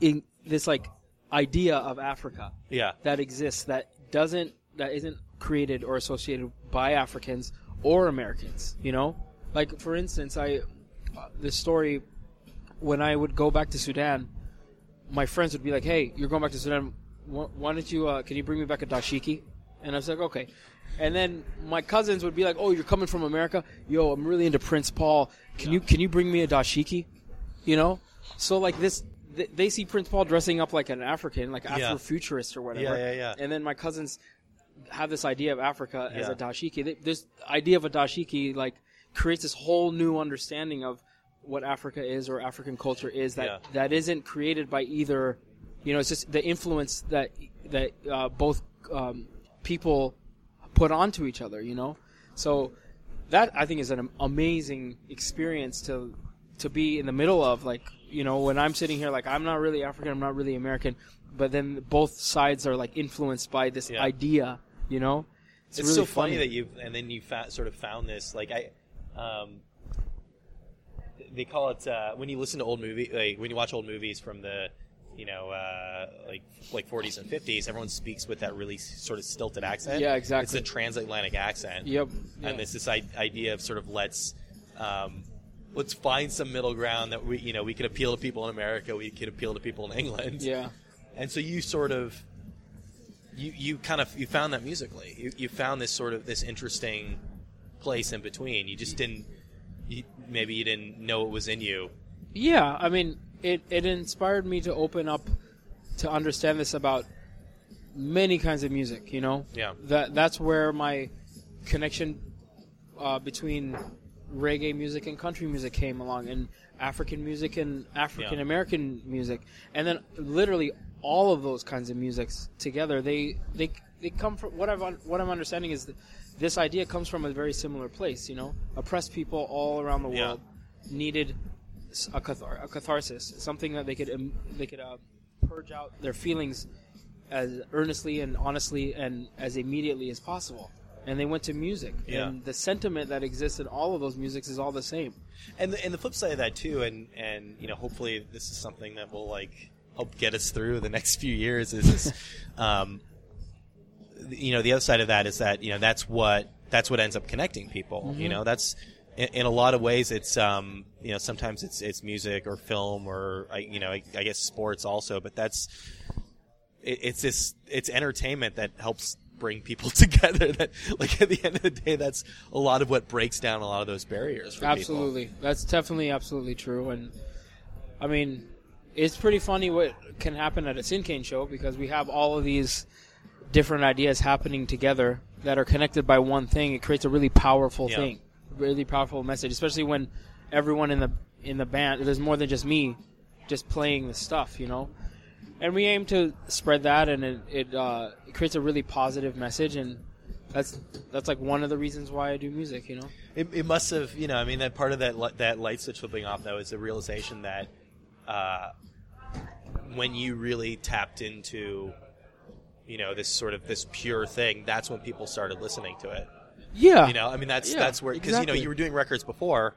in this like idea of Africa Yeah, that exists that doesn't that isn't created or associated by Africans or Americans. You know, like for instance, I uh, this story when I would go back to Sudan, my friends would be like, "Hey, you're going back to Sudan. Why, why don't you? Uh, can you bring me back a dashiki?" And I was like, "Okay." And then my cousins would be like, "Oh, you're coming from America? Yo, I'm really into Prince Paul. Can you can you bring me a dashiki?" You know, so like this. th- They see Prince Paul dressing up like an African, like Yeah. Afrofuturist or whatever. Yeah, yeah, yeah. And then my cousins have this idea of Africa as Yeah. a dashiki. Th- This idea of a dashiki like creates this whole new understanding of what Africa is or African culture is that Yeah. that isn't created by either. You know, it's just the influence that that uh, both um, people put onto each other. You know, so that I think is an amazing experience to to be in the middle of. Like, you know, when I'm sitting here, like I'm not really African, I'm not really American, but then both sides are like influenced by this Yeah. idea. You know, it's, really so funny, that you've and then you fa- sort of found this. Like I, um, they call it uh, when you listen to old movie, like when you watch old movies from the, you know, uh, like like 40s and 50s. Everyone speaks with that really sort of stilted accent. Yeah, exactly. It's a transatlantic accent. Yep. Yeah. and it's this I- idea of sort of let's um, let's find some middle ground that we you know we can appeal to people in America, we can appeal to people in England, yeah. and so you sort of you you kind of you found that musically, you, you found this sort of this interesting place in between. You just didn't you, maybe you didn't know it was in you. Yeah, I mean, it, it inspired me to open up to understand this about many kinds of music. You know, Yeah. that that's where my connection uh, between reggae music and country music came along, and African music and African American music, and then literally all of those kinds of musics together. They they they come from what I've what I'm understanding is that this idea comes from a very similar place. You know, oppressed people all around the Yeah. world needed s- a, cathar- a catharsis, something that they could um, they could uh, purge out their feelings as earnestly and honestly and as immediately as possible. And they went to music, Yeah. and the sentiment that exists in all of those musics is all the same. And the, and the flip side of that too, and and you know, hopefully this is something that will like help get us through the next few years. Is, is um, you know, the other side of that is that you know that's what that's what ends up connecting people. You know, that's in, in a lot of ways it's um, you know sometimes it's it's music or film or I, you know I, I guess sports also, but that's it, it's this it's entertainment that helps bring people together that like at the end of the day that's a lot of what breaks down a lot of those barriers for people. Absolutely, that's definitely absolutely true. And I mean, it's pretty funny what can happen at a Sinkane show because we have all of these different ideas happening together that are connected by one thing. It creates a really powerful Yeah. thing, really powerful message, especially when everyone in the in the band there's more than just me just playing the stuff, you know. And we aim to spread that, and it it, uh, it creates a really positive message, and that's that's like one of the reasons why I do music, you know. It, it must have, you know, I mean, that part of that li- that light switch flipping off though is the realization that uh, when you really tapped into you know, this sort of this pure thing, that's when people started listening to it. Yeah. You know, I mean, that's Yeah, that's where because you know you were doing records before,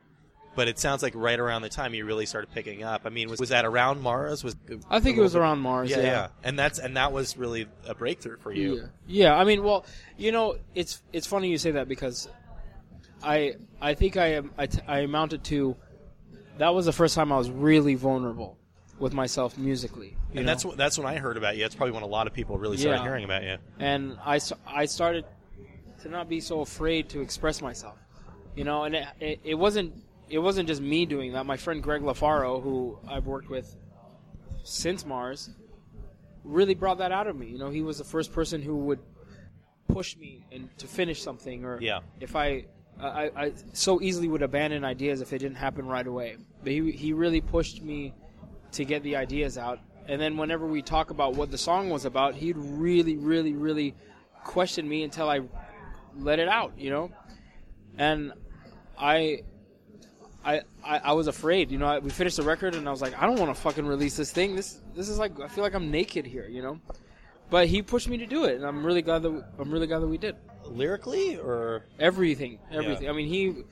but it sounds like right around the time you really started picking up. I mean, was, was that around Mars? Was I think it was around Mars. Yeah, Yeah. yeah, and that's and that was really a breakthrough for you. Yeah. Yeah, I mean, well, you know, it's it's funny you say that because I I think I am I, t- I amounted to that was the first time I was really vulnerable with myself musically. And know? that's that's when I heard about you. That's probably when a lot of people really started Yeah. hearing about you. and I I started to not be so afraid to express myself, you know. And it, it, it wasn't it wasn't just me doing that. My friend Greg Lofaro, who I've worked with since Mars, really brought that out of me. You know, he was the first person who would push me and to finish something, or Yeah. if I. I, I so easily would abandon ideas if it didn't happen right away. But he, he really pushed me to get the ideas out. And then whenever we talk about what the song was about, he'd really, really, really question me until I let it out, you know. And I, I, I, I was afraid, you know. I, we finished the record, and I was like, I don't want to fucking release this thing. This, this is like, I feel like I'm naked here, you know. But he pushed me to do it, and I'm really glad that I'm really glad that we did Lyrically, or everything, everything. I mean, he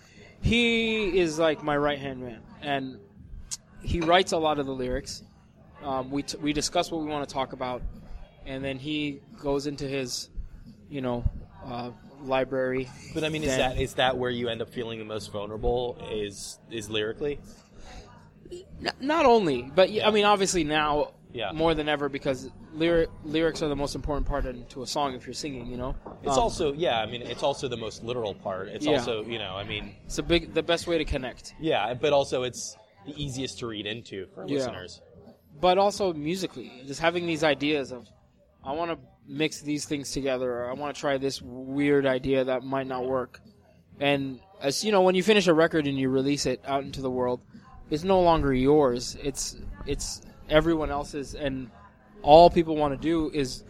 he is like my right hand man, and he writes a lot of the lyrics. Um, we t- we discuss what we want to talk about, and then he goes into his, you know, uh, library. but I mean, is that is that where you end up feeling the most vulnerable? Is is lyrically? N- not only, but yeah. I mean, obviously now Yeah. more than ever because lyric lyrics are the most important part into a song if you're singing. You know, It's Um, also yeah. I mean, it's also the most literal part. It's Yeah. also you know, I mean, it's a big the best way to connect. yeah, but also it's the easiest to read into for Yeah. listeners. but also musically, just having these ideas of, I want to mix these things together, or I want to try this weird idea that might not work. And as you know, when you finish a record and you release it out into the world, it's no longer yours. It's it's everyone else's, and all people want to do is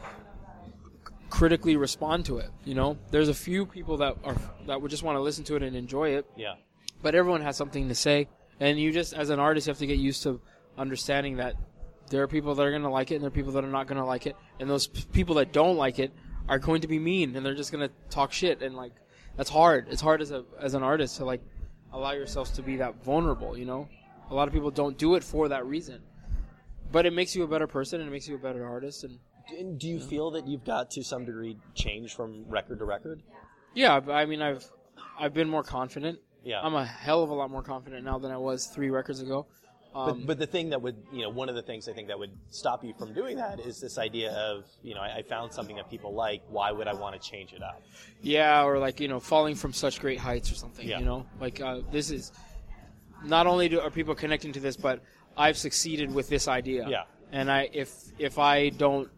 critically respond to it. You know, there's a few people that are that would just want to listen to it and enjoy it, Yeah. but everyone has something to say and you just as an artist you have to get used to understanding that there are people that are going to like it and there are people that are not going to like it. And those p- people that don't like it are going to be mean and they're just going to talk shit and like that's hard. It's hard as a as an artist to like allow yourselves to be that vulnerable you know? A lot of people don't do it for that reason. But it makes you a better person and it makes you a better artist and And do you feel that you've got to some degree change from record to record? yeah. I mean i've i've been more confident. Yeah. i'm a hell of a lot more confident now than i was 3 records ago um, But, but the thing that would, you know, one of the things I think that would stop you from doing that is this idea of, you know, I, I found something that people like. Why would I want to change it up? Yeah, or like you know, falling from such great heights or something. Yeah. You know, like uh, this is not only do, are people connecting to this, but I've succeeded with this idea. Yeah. And I, if if I don't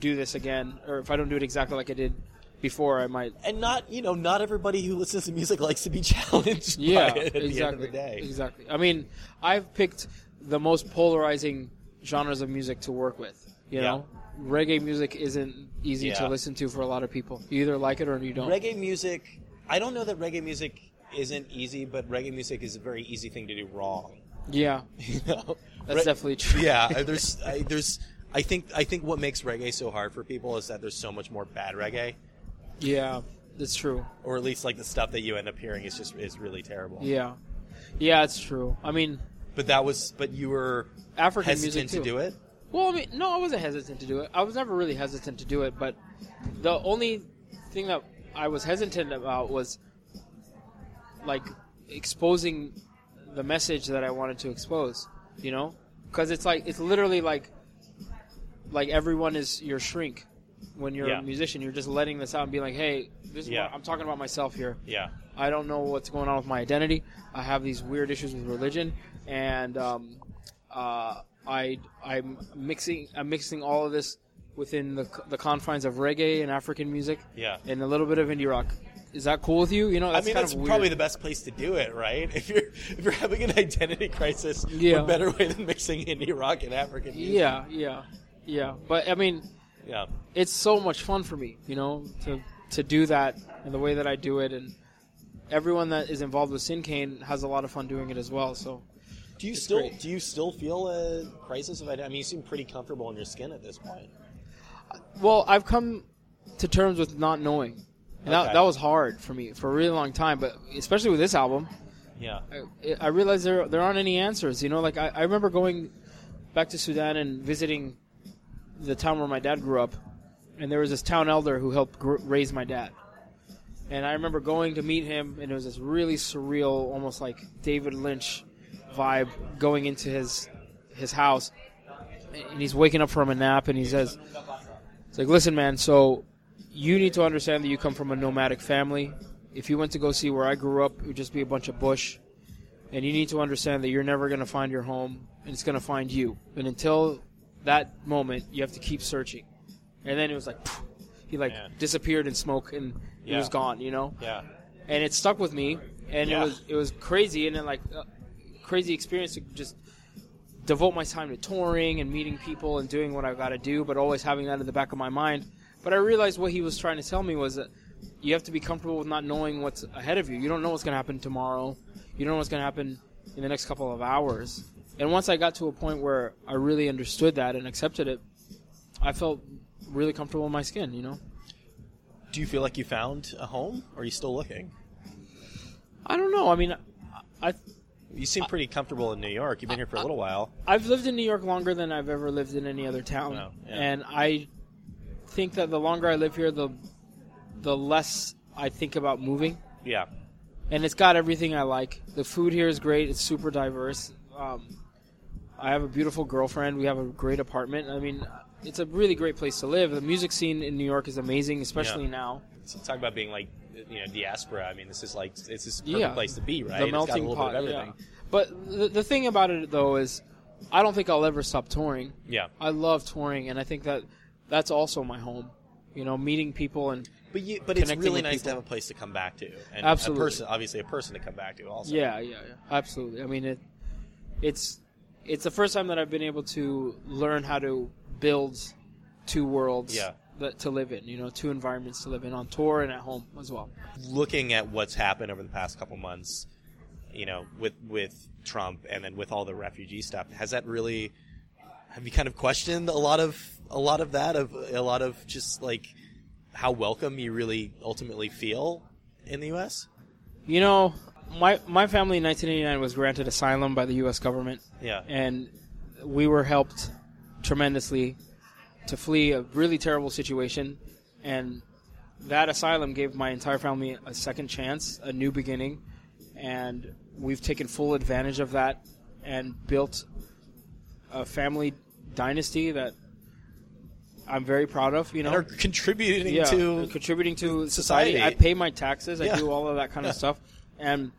do this again, or if I don't do it exactly like I did before, I might. And not, you know, not everybody who listens to music likes to be challenged Yeah, by it at exactly. the end of the day. Exactly. I mean, I've picked the most polarizing genres of music to work with. You Yeah. know, reggae music isn't easy to listen to for a lot of people. You either like it or you don't. Reggae music, I don't know that reggae music isn't easy, but reggae music is a very easy thing to do wrong. yeah, You know, that's Re- definitely true. yeah. There's, I, there's, I think, I think what makes reggae so hard for people is that there's so much more bad reggae, Yeah, that's true. or at least like the stuff that you end up hearing is just is really terrible. Yeah, yeah, it's true. I mean, But that was, but you were African hesitant music to do it. Well, I mean, no, I wasn't hesitant to do it. I was never really hesitant to do it, but the only thing that I was hesitant about was like exposing the message that I wanted to expose. You know, because it's like it's literally like like everyone is your shrink when you're Yeah. a musician. You're just letting this out and being like, hey, this is Yeah. what, I'm talking about myself here. Yeah. I don't know what's going on with my identity. I have these weird issues with religion, and um, uh, I I'm mixing I'm mixing all of this within the the confines of reggae and African music Yeah. and a little bit of indie rock. Is that cool with you? You know, I mean, kind that's of weird. probably the best place to do it, right? If you're if you're having an identity crisis, Yeah. what better way than mixing indie rock and African music? yeah, yeah, yeah. But I mean, Yeah. it's so much fun for me, you know, to to do that and the way that I do it, and everyone that is involved with Sinkane has a lot of fun doing it as well. So Do you It's still great. do you still feel a crisis of identity? I mean, you seem pretty comfortable in your skin at this point. Well, I've come to terms with not knowing, and that, that was hard for me for a really long time. But especially with this album, Yeah. I, I realized there there aren't any answers. You know, like I, I remember going back to Sudan and visiting the town where my dad grew up, and there was this town elder who helped gr- raise my dad. And I remember going to meet him, and it was this really surreal, almost like David Lynch vibe going into his his house. And he's waking up from a nap, and he says, "It's like, listen, man. So you need to understand that you come from a nomadic family. If you went to go see where I grew up, it would just be a bunch of bush. And you need to understand that you're never going to find your home, and it's going to find you. And until that moment, you have to keep searching. And then it was like, he like Man. disappeared in smoke, and he Yeah. was gone. You know Yeah. and it stuck with me, and Yeah. it was it was crazy, and then like uh, crazy experience to just devote my time to touring and meeting people and doing what I've got to do, but always having that in the back of my mind. But I realized what he was trying to tell me was that you have to be comfortable with not knowing what's ahead of you. You don't know what's going to happen tomorrow. You don't know what's going to happen in the next couple of hours. And once I got to a point where I really understood that and accepted it, I felt really comfortable in my skin. You know. Do you feel like you found a home, or are you still looking? I don't know. I mean, I You seem pretty comfortable in New York. You've been here for a little while. I've lived in New York longer than I've ever lived in any other town, Oh, yeah. and I think that the longer I live here, the the less I think about moving. Yeah. And it's got everything I like. The food here is great. It's super diverse. Um, I have a beautiful girlfriend. We have a great apartment. I mean, it's a really great place to live. The music scene in New York is amazing, especially Yeah. now. So talk about being like, you know, diaspora. I mean, this is like it's this perfect Yeah. place to be, right? The It's got a melting pot. of yeah. everything. But the, the thing about it though is, I don't think I'll ever stop touring. Yeah. I love touring, and I think that that's also my home. You know, meeting people and But you, but it's really nice to have a place to come back to, and Absolutely. a person, obviously a person to come back to, also. yeah, yeah, yeah, absolutely. I mean, it, it's it's the first time that I've been able to learn how to build two worlds Yeah. That to live in. You know, two environments to live in on tour and at home as well. Looking at what's happened over the past couple months, you know, with with Trump and then with all the refugee stuff, has that really? Have you kind of questioned a lot of a lot of that of a lot of just like how welcome you really ultimately feel in the U.S. You know, my my family in 1989 was granted asylum by the U.S. government. Yeah. and we were helped tremendously to flee a really terrible situation and that asylum gave my entire family a second chance a new beginning and we've taken full advantage of that and built a family dynasty that I'm very proud of you know and are contributing yeah, to contributing to society. society. I pay my taxes. I do all of that kind Yeah. of stuff. And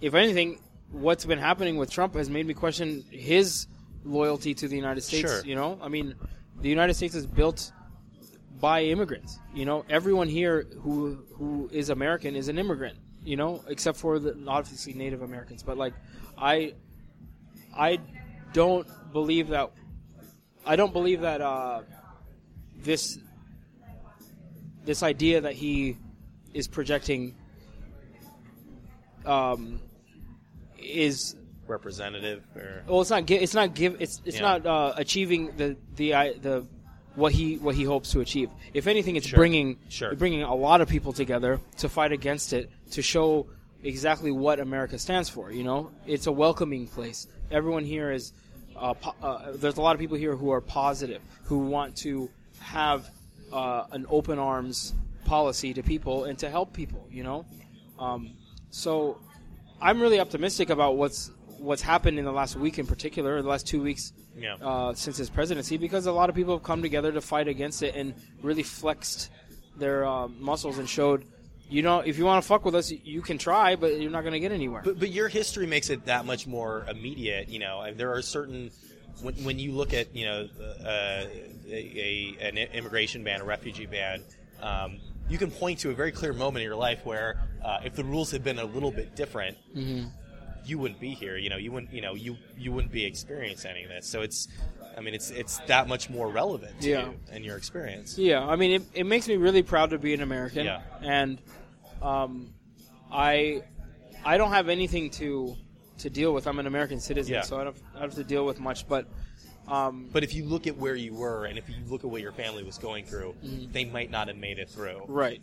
if anything, what's been happening with Trump has made me question his loyalty to the United States. Sure. You know, I mean, the United States is built by immigrants. You know, everyone here who who is American is an immigrant. You know, except for the obviously Native Americans. But like, I I don't believe that. I don't believe that uh, this this idea that he is projecting um, is representative or well, it's not. gi- It's not give. It's it's Yeah. not uh, achieving the the I- the what he what he hopes to achieve. If anything, it's Sure. bringing Sure. bringing a lot of people together to fight against it to show exactly what America stands for. You know, it's a welcoming place. Everyone here is. Uh, po- uh, there's a lot of people here who are positive, who want to have uh, an open arms policy to people and to help people. You know, um, so I'm really optimistic about what's what's happened in the last week in particular, or the last two weeks Yeah. uh, since his presidency, because a lot of people have come together to fight against it and really flexed their uh, muscles and showed, you know, if you want to fuck with us, you can try, but you're not going to get anywhere. But, but your history makes it that much more immediate. You know, there are certain when, when you look at you know uh, a, a an immigration ban, a refugee ban. Um, you can point to a very clear moment in your life where, uh, if the rules had been a little bit different, you wouldn't be here. You know, you wouldn't. You know, you you wouldn't be experiencing any of this. So it's, I mean, it's it's that much more relevant to Yeah. you and your experience. Yeah, I mean, it, it makes me really proud to be an American. Yeah. And um, I I don't have anything to to deal with. I'm an American citizen, Yeah. so I don't, I don't have to deal with much. But Um, But if you look at where you were, and if you look at what your family was going through, Mm-hmm. they might not have made it through. Right.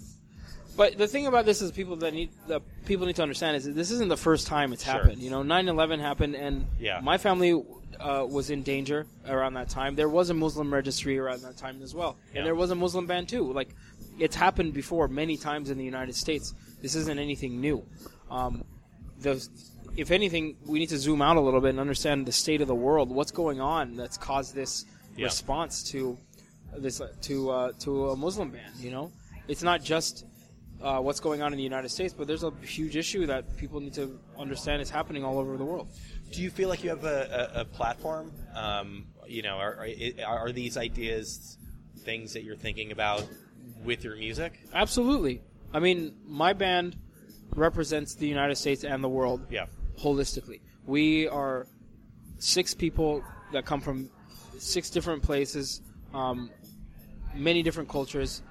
But the thing about this is people that need the people need to understand is that this isn't the first time it's Sure. happened. You know, 9/11 happened, and Yeah. my family uh, was in danger around that time. There was a Muslim registry around that time as well, Yeah. and there was a Muslim ban too. Like, it's happened before many times in the United States. This isn't anything new. Um, the, if anything, we need to zoom out a little bit and understand the state of the world. What's going on that's caused this Yeah. response to this to uh, to a Muslim ban? You know, it's not just uh, what's going on in the United States, but there's a huge issue that people need to understand is happening all over the world. Do you feel like you have a, a, a platform? Um, you know, are, are, are these ideas things that you're thinking about with your music? Absolutely. I mean, my band represents the United States and the world Yeah. holistically. We are six people that come from six different places, um, many different cultures.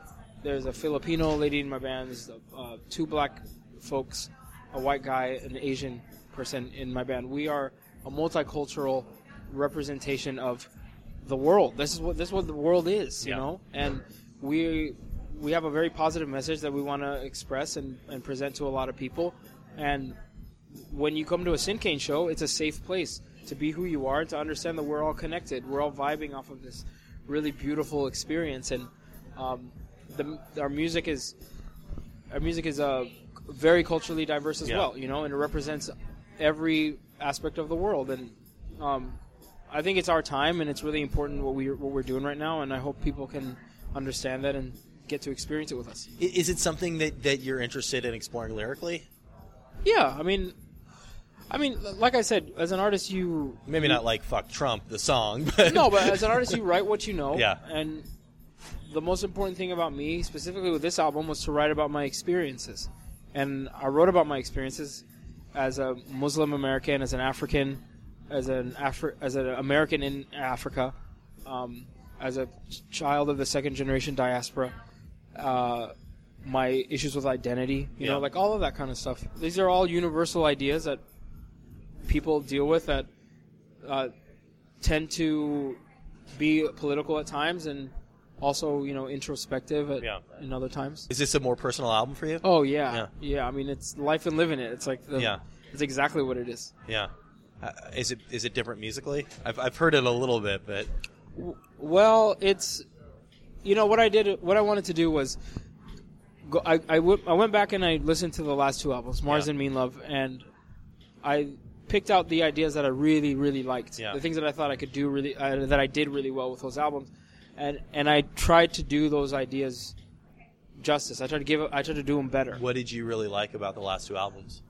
There's a Filipino lady in my band. There's uh, two black folks, a white guy, an Asian person in my band. We are a multicultural representation of the world. This is what this is what the world is, you Yeah. know. And we we have a very positive message that we want to express and, and present to a lot of people. And when you come to a Sinkane show, it's a safe place to be who you are, to understand that we're all connected. We're all vibing off of this really beautiful experience, and um, the, our music is our music is uh, very culturally diverse as Yeah. well. You know, and it represents every aspect of the world. And um, I think it's our time, and it's really important what we what we're doing right now. And I hope people can understand that and get to experience it with us. Is it something that, that you're interested in exploring lyrically? Yeah, I mean, I mean, like I said, as an artist, you Maybe not like "fuck Trump" the song, but no, but as an artist, you write what you know. Yeah. And the most important thing about me, specifically with this album, was to write about my experiences. And I wrote about my experiences as a Muslim American, as an African, as an Afri- as an American in Africa, um, as a child of the second generation diaspora. Uh, my issues with identity, you know, like all of that kind of stuff. These are all universal ideas that people deal with that uh, tend to be political at times and also you know introspective at Yeah. in other times. is this a more personal album for you? Oh yeah, Yeah. yeah. I mean, it's life and living it. It's like the, Yeah. it's exactly what it is. Yeah. Uh, is it is it different musically? I've I've heard it a little bit, but Well, it's you know what I did. What I wanted to do was go. I I, w- I went back and I listened to the last two albums, Mars Yeah. and Mean Love, and I picked out the ideas that I really really liked. Yeah. The things that I thought I could do really uh, that I did really well with those albums, and and I tried to do those ideas justice. I tried to give. I tried to do them better. what did you really like about the last two albums?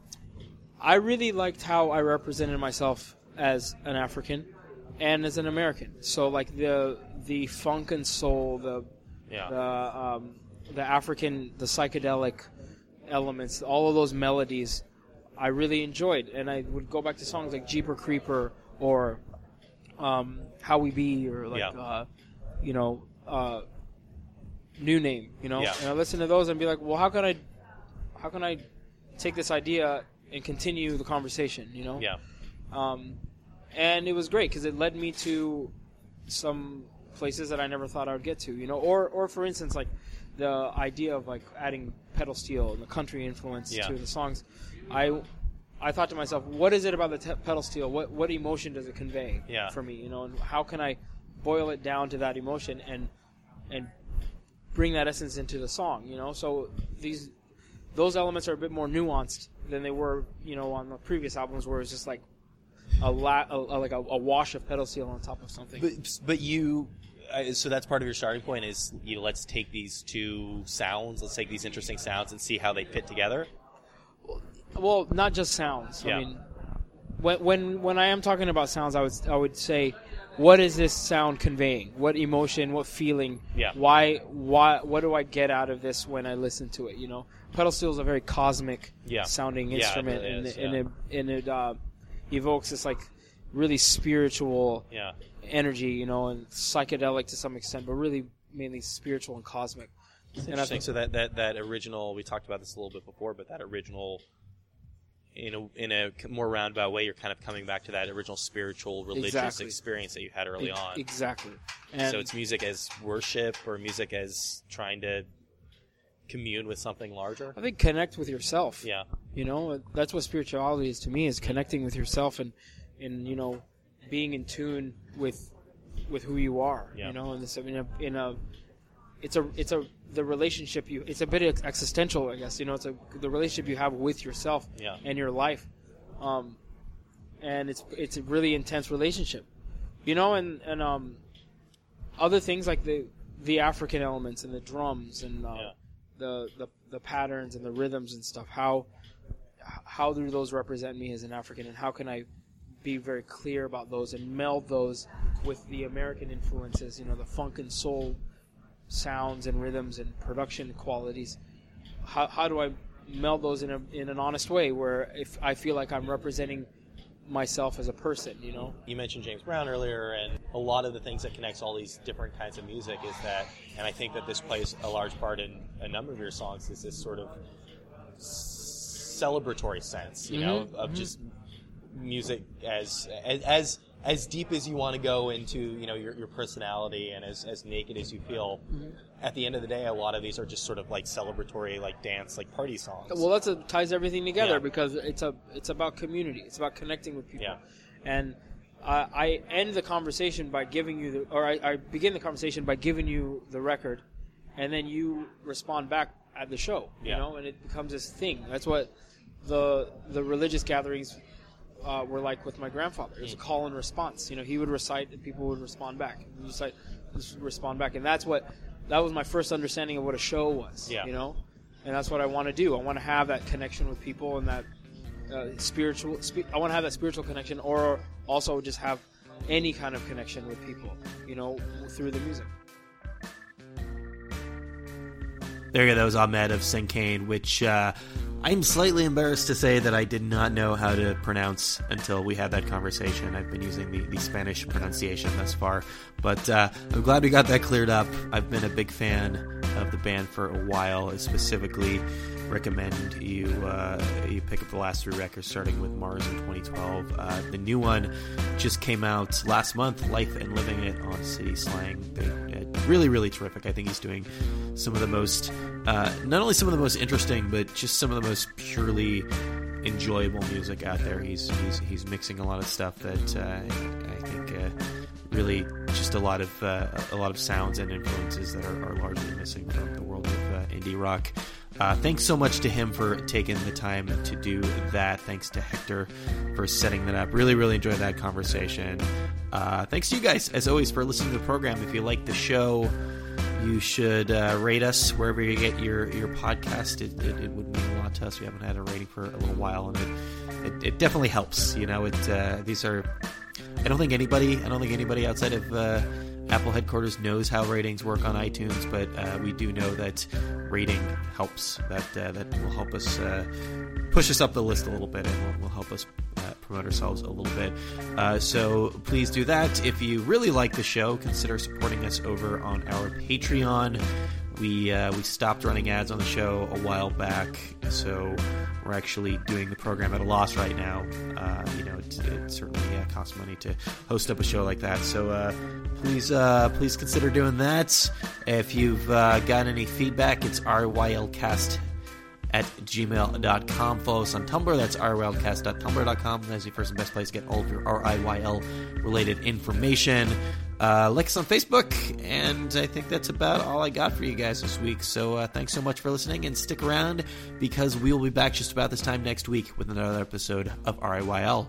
I really liked how I represented myself as an African and as an American. So like the the funk and soul, the Yeah. the um, the African, the psychedelic elements, all of those melodies, I really enjoyed, and I would go back to songs like Jeeper Creeper or um, How We Be or like Yeah. uh, you know uh, New Name, you know, Yeah. and I listen to those and be like, well, how can I how can I take this idea and continue the conversation, you know? Yeah. Um, and it was great because it led me to some places that I never thought I would get to, you know. Or, or for instance, like the idea of like adding pedal steel and the country influence Yeah. to the songs. I, I thought to myself, what is it about the te- pedal steel? What, what emotion does it convey Yeah. for me, you know? And how can I boil it down to that emotion and, and bring that essence into the song, you know? So these, those elements are a bit more nuanced than they were, you know, on the previous albums where it was just like a, a like a, a wash of pedal steel on top of something. But but you, uh, so that's part of your starting point is you know, let's take these two sounds, let's take these interesting sounds and see how they fit together. well, not just sounds. Yeah. I mean, when when when I am talking about sounds, I would I would say, what is this sound conveying? What emotion? What feeling? Yeah. Why why what do I get out of this when I listen to it? You know, pedal steel is a very cosmic Yeah. sounding Yeah, instrument, and, is, and it and it uh, evokes this like really spiritual Yeah. energy, you know, and psychedelic to some extent, but really mainly spiritual and cosmic. And I think So that, that that original, we talked about this a little bit before, but that original in a in a more roundabout way, you're kind of coming back to that original spiritual religious Exactly. experience that you had early on. Exactly. And so it's music as worship or music as trying to commune with something larger. I think connect with yourself. Yeah, You know, that's what spirituality is to me is connecting with yourself and and you know being in tune with with who you are. Yeah. You know, in this in a in a it's a it's a the relationship you it's a bit existential, I guess. You know, it's a the relationship you have with yourself Yeah. and your life. Um and it's it's a really intense relationship. You know, and and um other things like the the African elements and the drums and uh, Yeah. the, the the patterns and the rhythms and stuff. How how do those represent me as an African, and how can I be very clear about those and meld those with the American influences? You know, the funk and soul sounds and rhythms and production qualities. How how do I meld those in a in an honest way where if I feel like I'm representing myself as a person, you know? you mentioned James Brown earlier, and a lot of the things that connects all these different kinds of music is that, and I think that this plays a large part in a number of your songs, is this sort of celebratory sense, you know, Mhm, of mhm. just music as as as as deep as you want to go into, you know, your, your personality and as, as naked as you feel. Mm-hmm. At the end of the day, a lot of these are just sort of like celebratory, like dance, like party songs. Well, that's a, ties everything together Yeah. because it's a it's about community. It's about connecting with people. Yeah. And I I end the conversation by giving you the, or I, I begin the conversation by giving you the record, and then you respond back at the show. You Yeah. know, and it becomes this thing. That's what the the religious gatherings uh, were like with my grandfather. It was a Mm. call and response. You know, he would recite and people would respond back. He would recite, this would respond back, and that's what that was my first understanding of what a show was. Yeah. You know, and that's what I want to do. I want to have that connection with people and that uh, spiritual. Spe- I want to have that spiritual connection, or also just have any kind of connection with people. You know, through the music. There you go. That was Ahmed of Sinkane, which uh, I'm slightly embarrassed to say that I did not know how to pronounce until we had that conversation. I've been using the, the Spanish pronunciation thus far, but uh, I'm glad we got that cleared up. I've been a big fan of the band for a while. Specifically recommend you uh, you pick up the last three records, starting with Mars in 2012. Uh, the new one just came out last month, Life and Living It on City Slang. They, uh, really, really terrific. I think he's doing some of the most, uh, not only some of the most interesting, but just some of the most purely enjoyable music out there. He's he's, he's mixing a lot of stuff that uh, I think really just a lot of uh, a lot of sounds and influences that are, are largely missing from the world of uh, indie rock. Uh, thanks so much to him for taking the time to do that. Thanks to Hector for setting that up. Really, really enjoyed that conversation. Uh, thanks to you guys, as always, for listening to the program. If you like the show, you should uh, rate us wherever you get your, your podcast. It, it, it would mean a lot to us. We haven't had a rating for a little while, and it, it, it definitely helps. You know, it uh, these are. I don't think anybody. I don't think anybody outside of uh, Apple headquarters knows how ratings work on iTunes, but uh, we do know that rating helps. That uh, that will help us uh, push us up the list a little bit, and will, will help us uh, promote ourselves a little bit. Uh, so please do that. If you really like the show, consider supporting us over on our Patreon. We uh, we stopped running ads on the show a while back, so we're actually doing the program at a loss right now. Uh, you know, it, it certainly uh, costs money to host up a show like that. So uh, please uh, please consider doing that. If you've got any feedback, it's rylcast at gmail.com. Follow us on Tumblr. That's rylcast.tumblr.com. That's your first and best place to get all of your RIYL related information. Uh, like us on Facebook, and I think that's about all I got for you guys this week. So uh, thanks so much for listening, and stick around because we will be back just about this time next week with another episode of RIYL.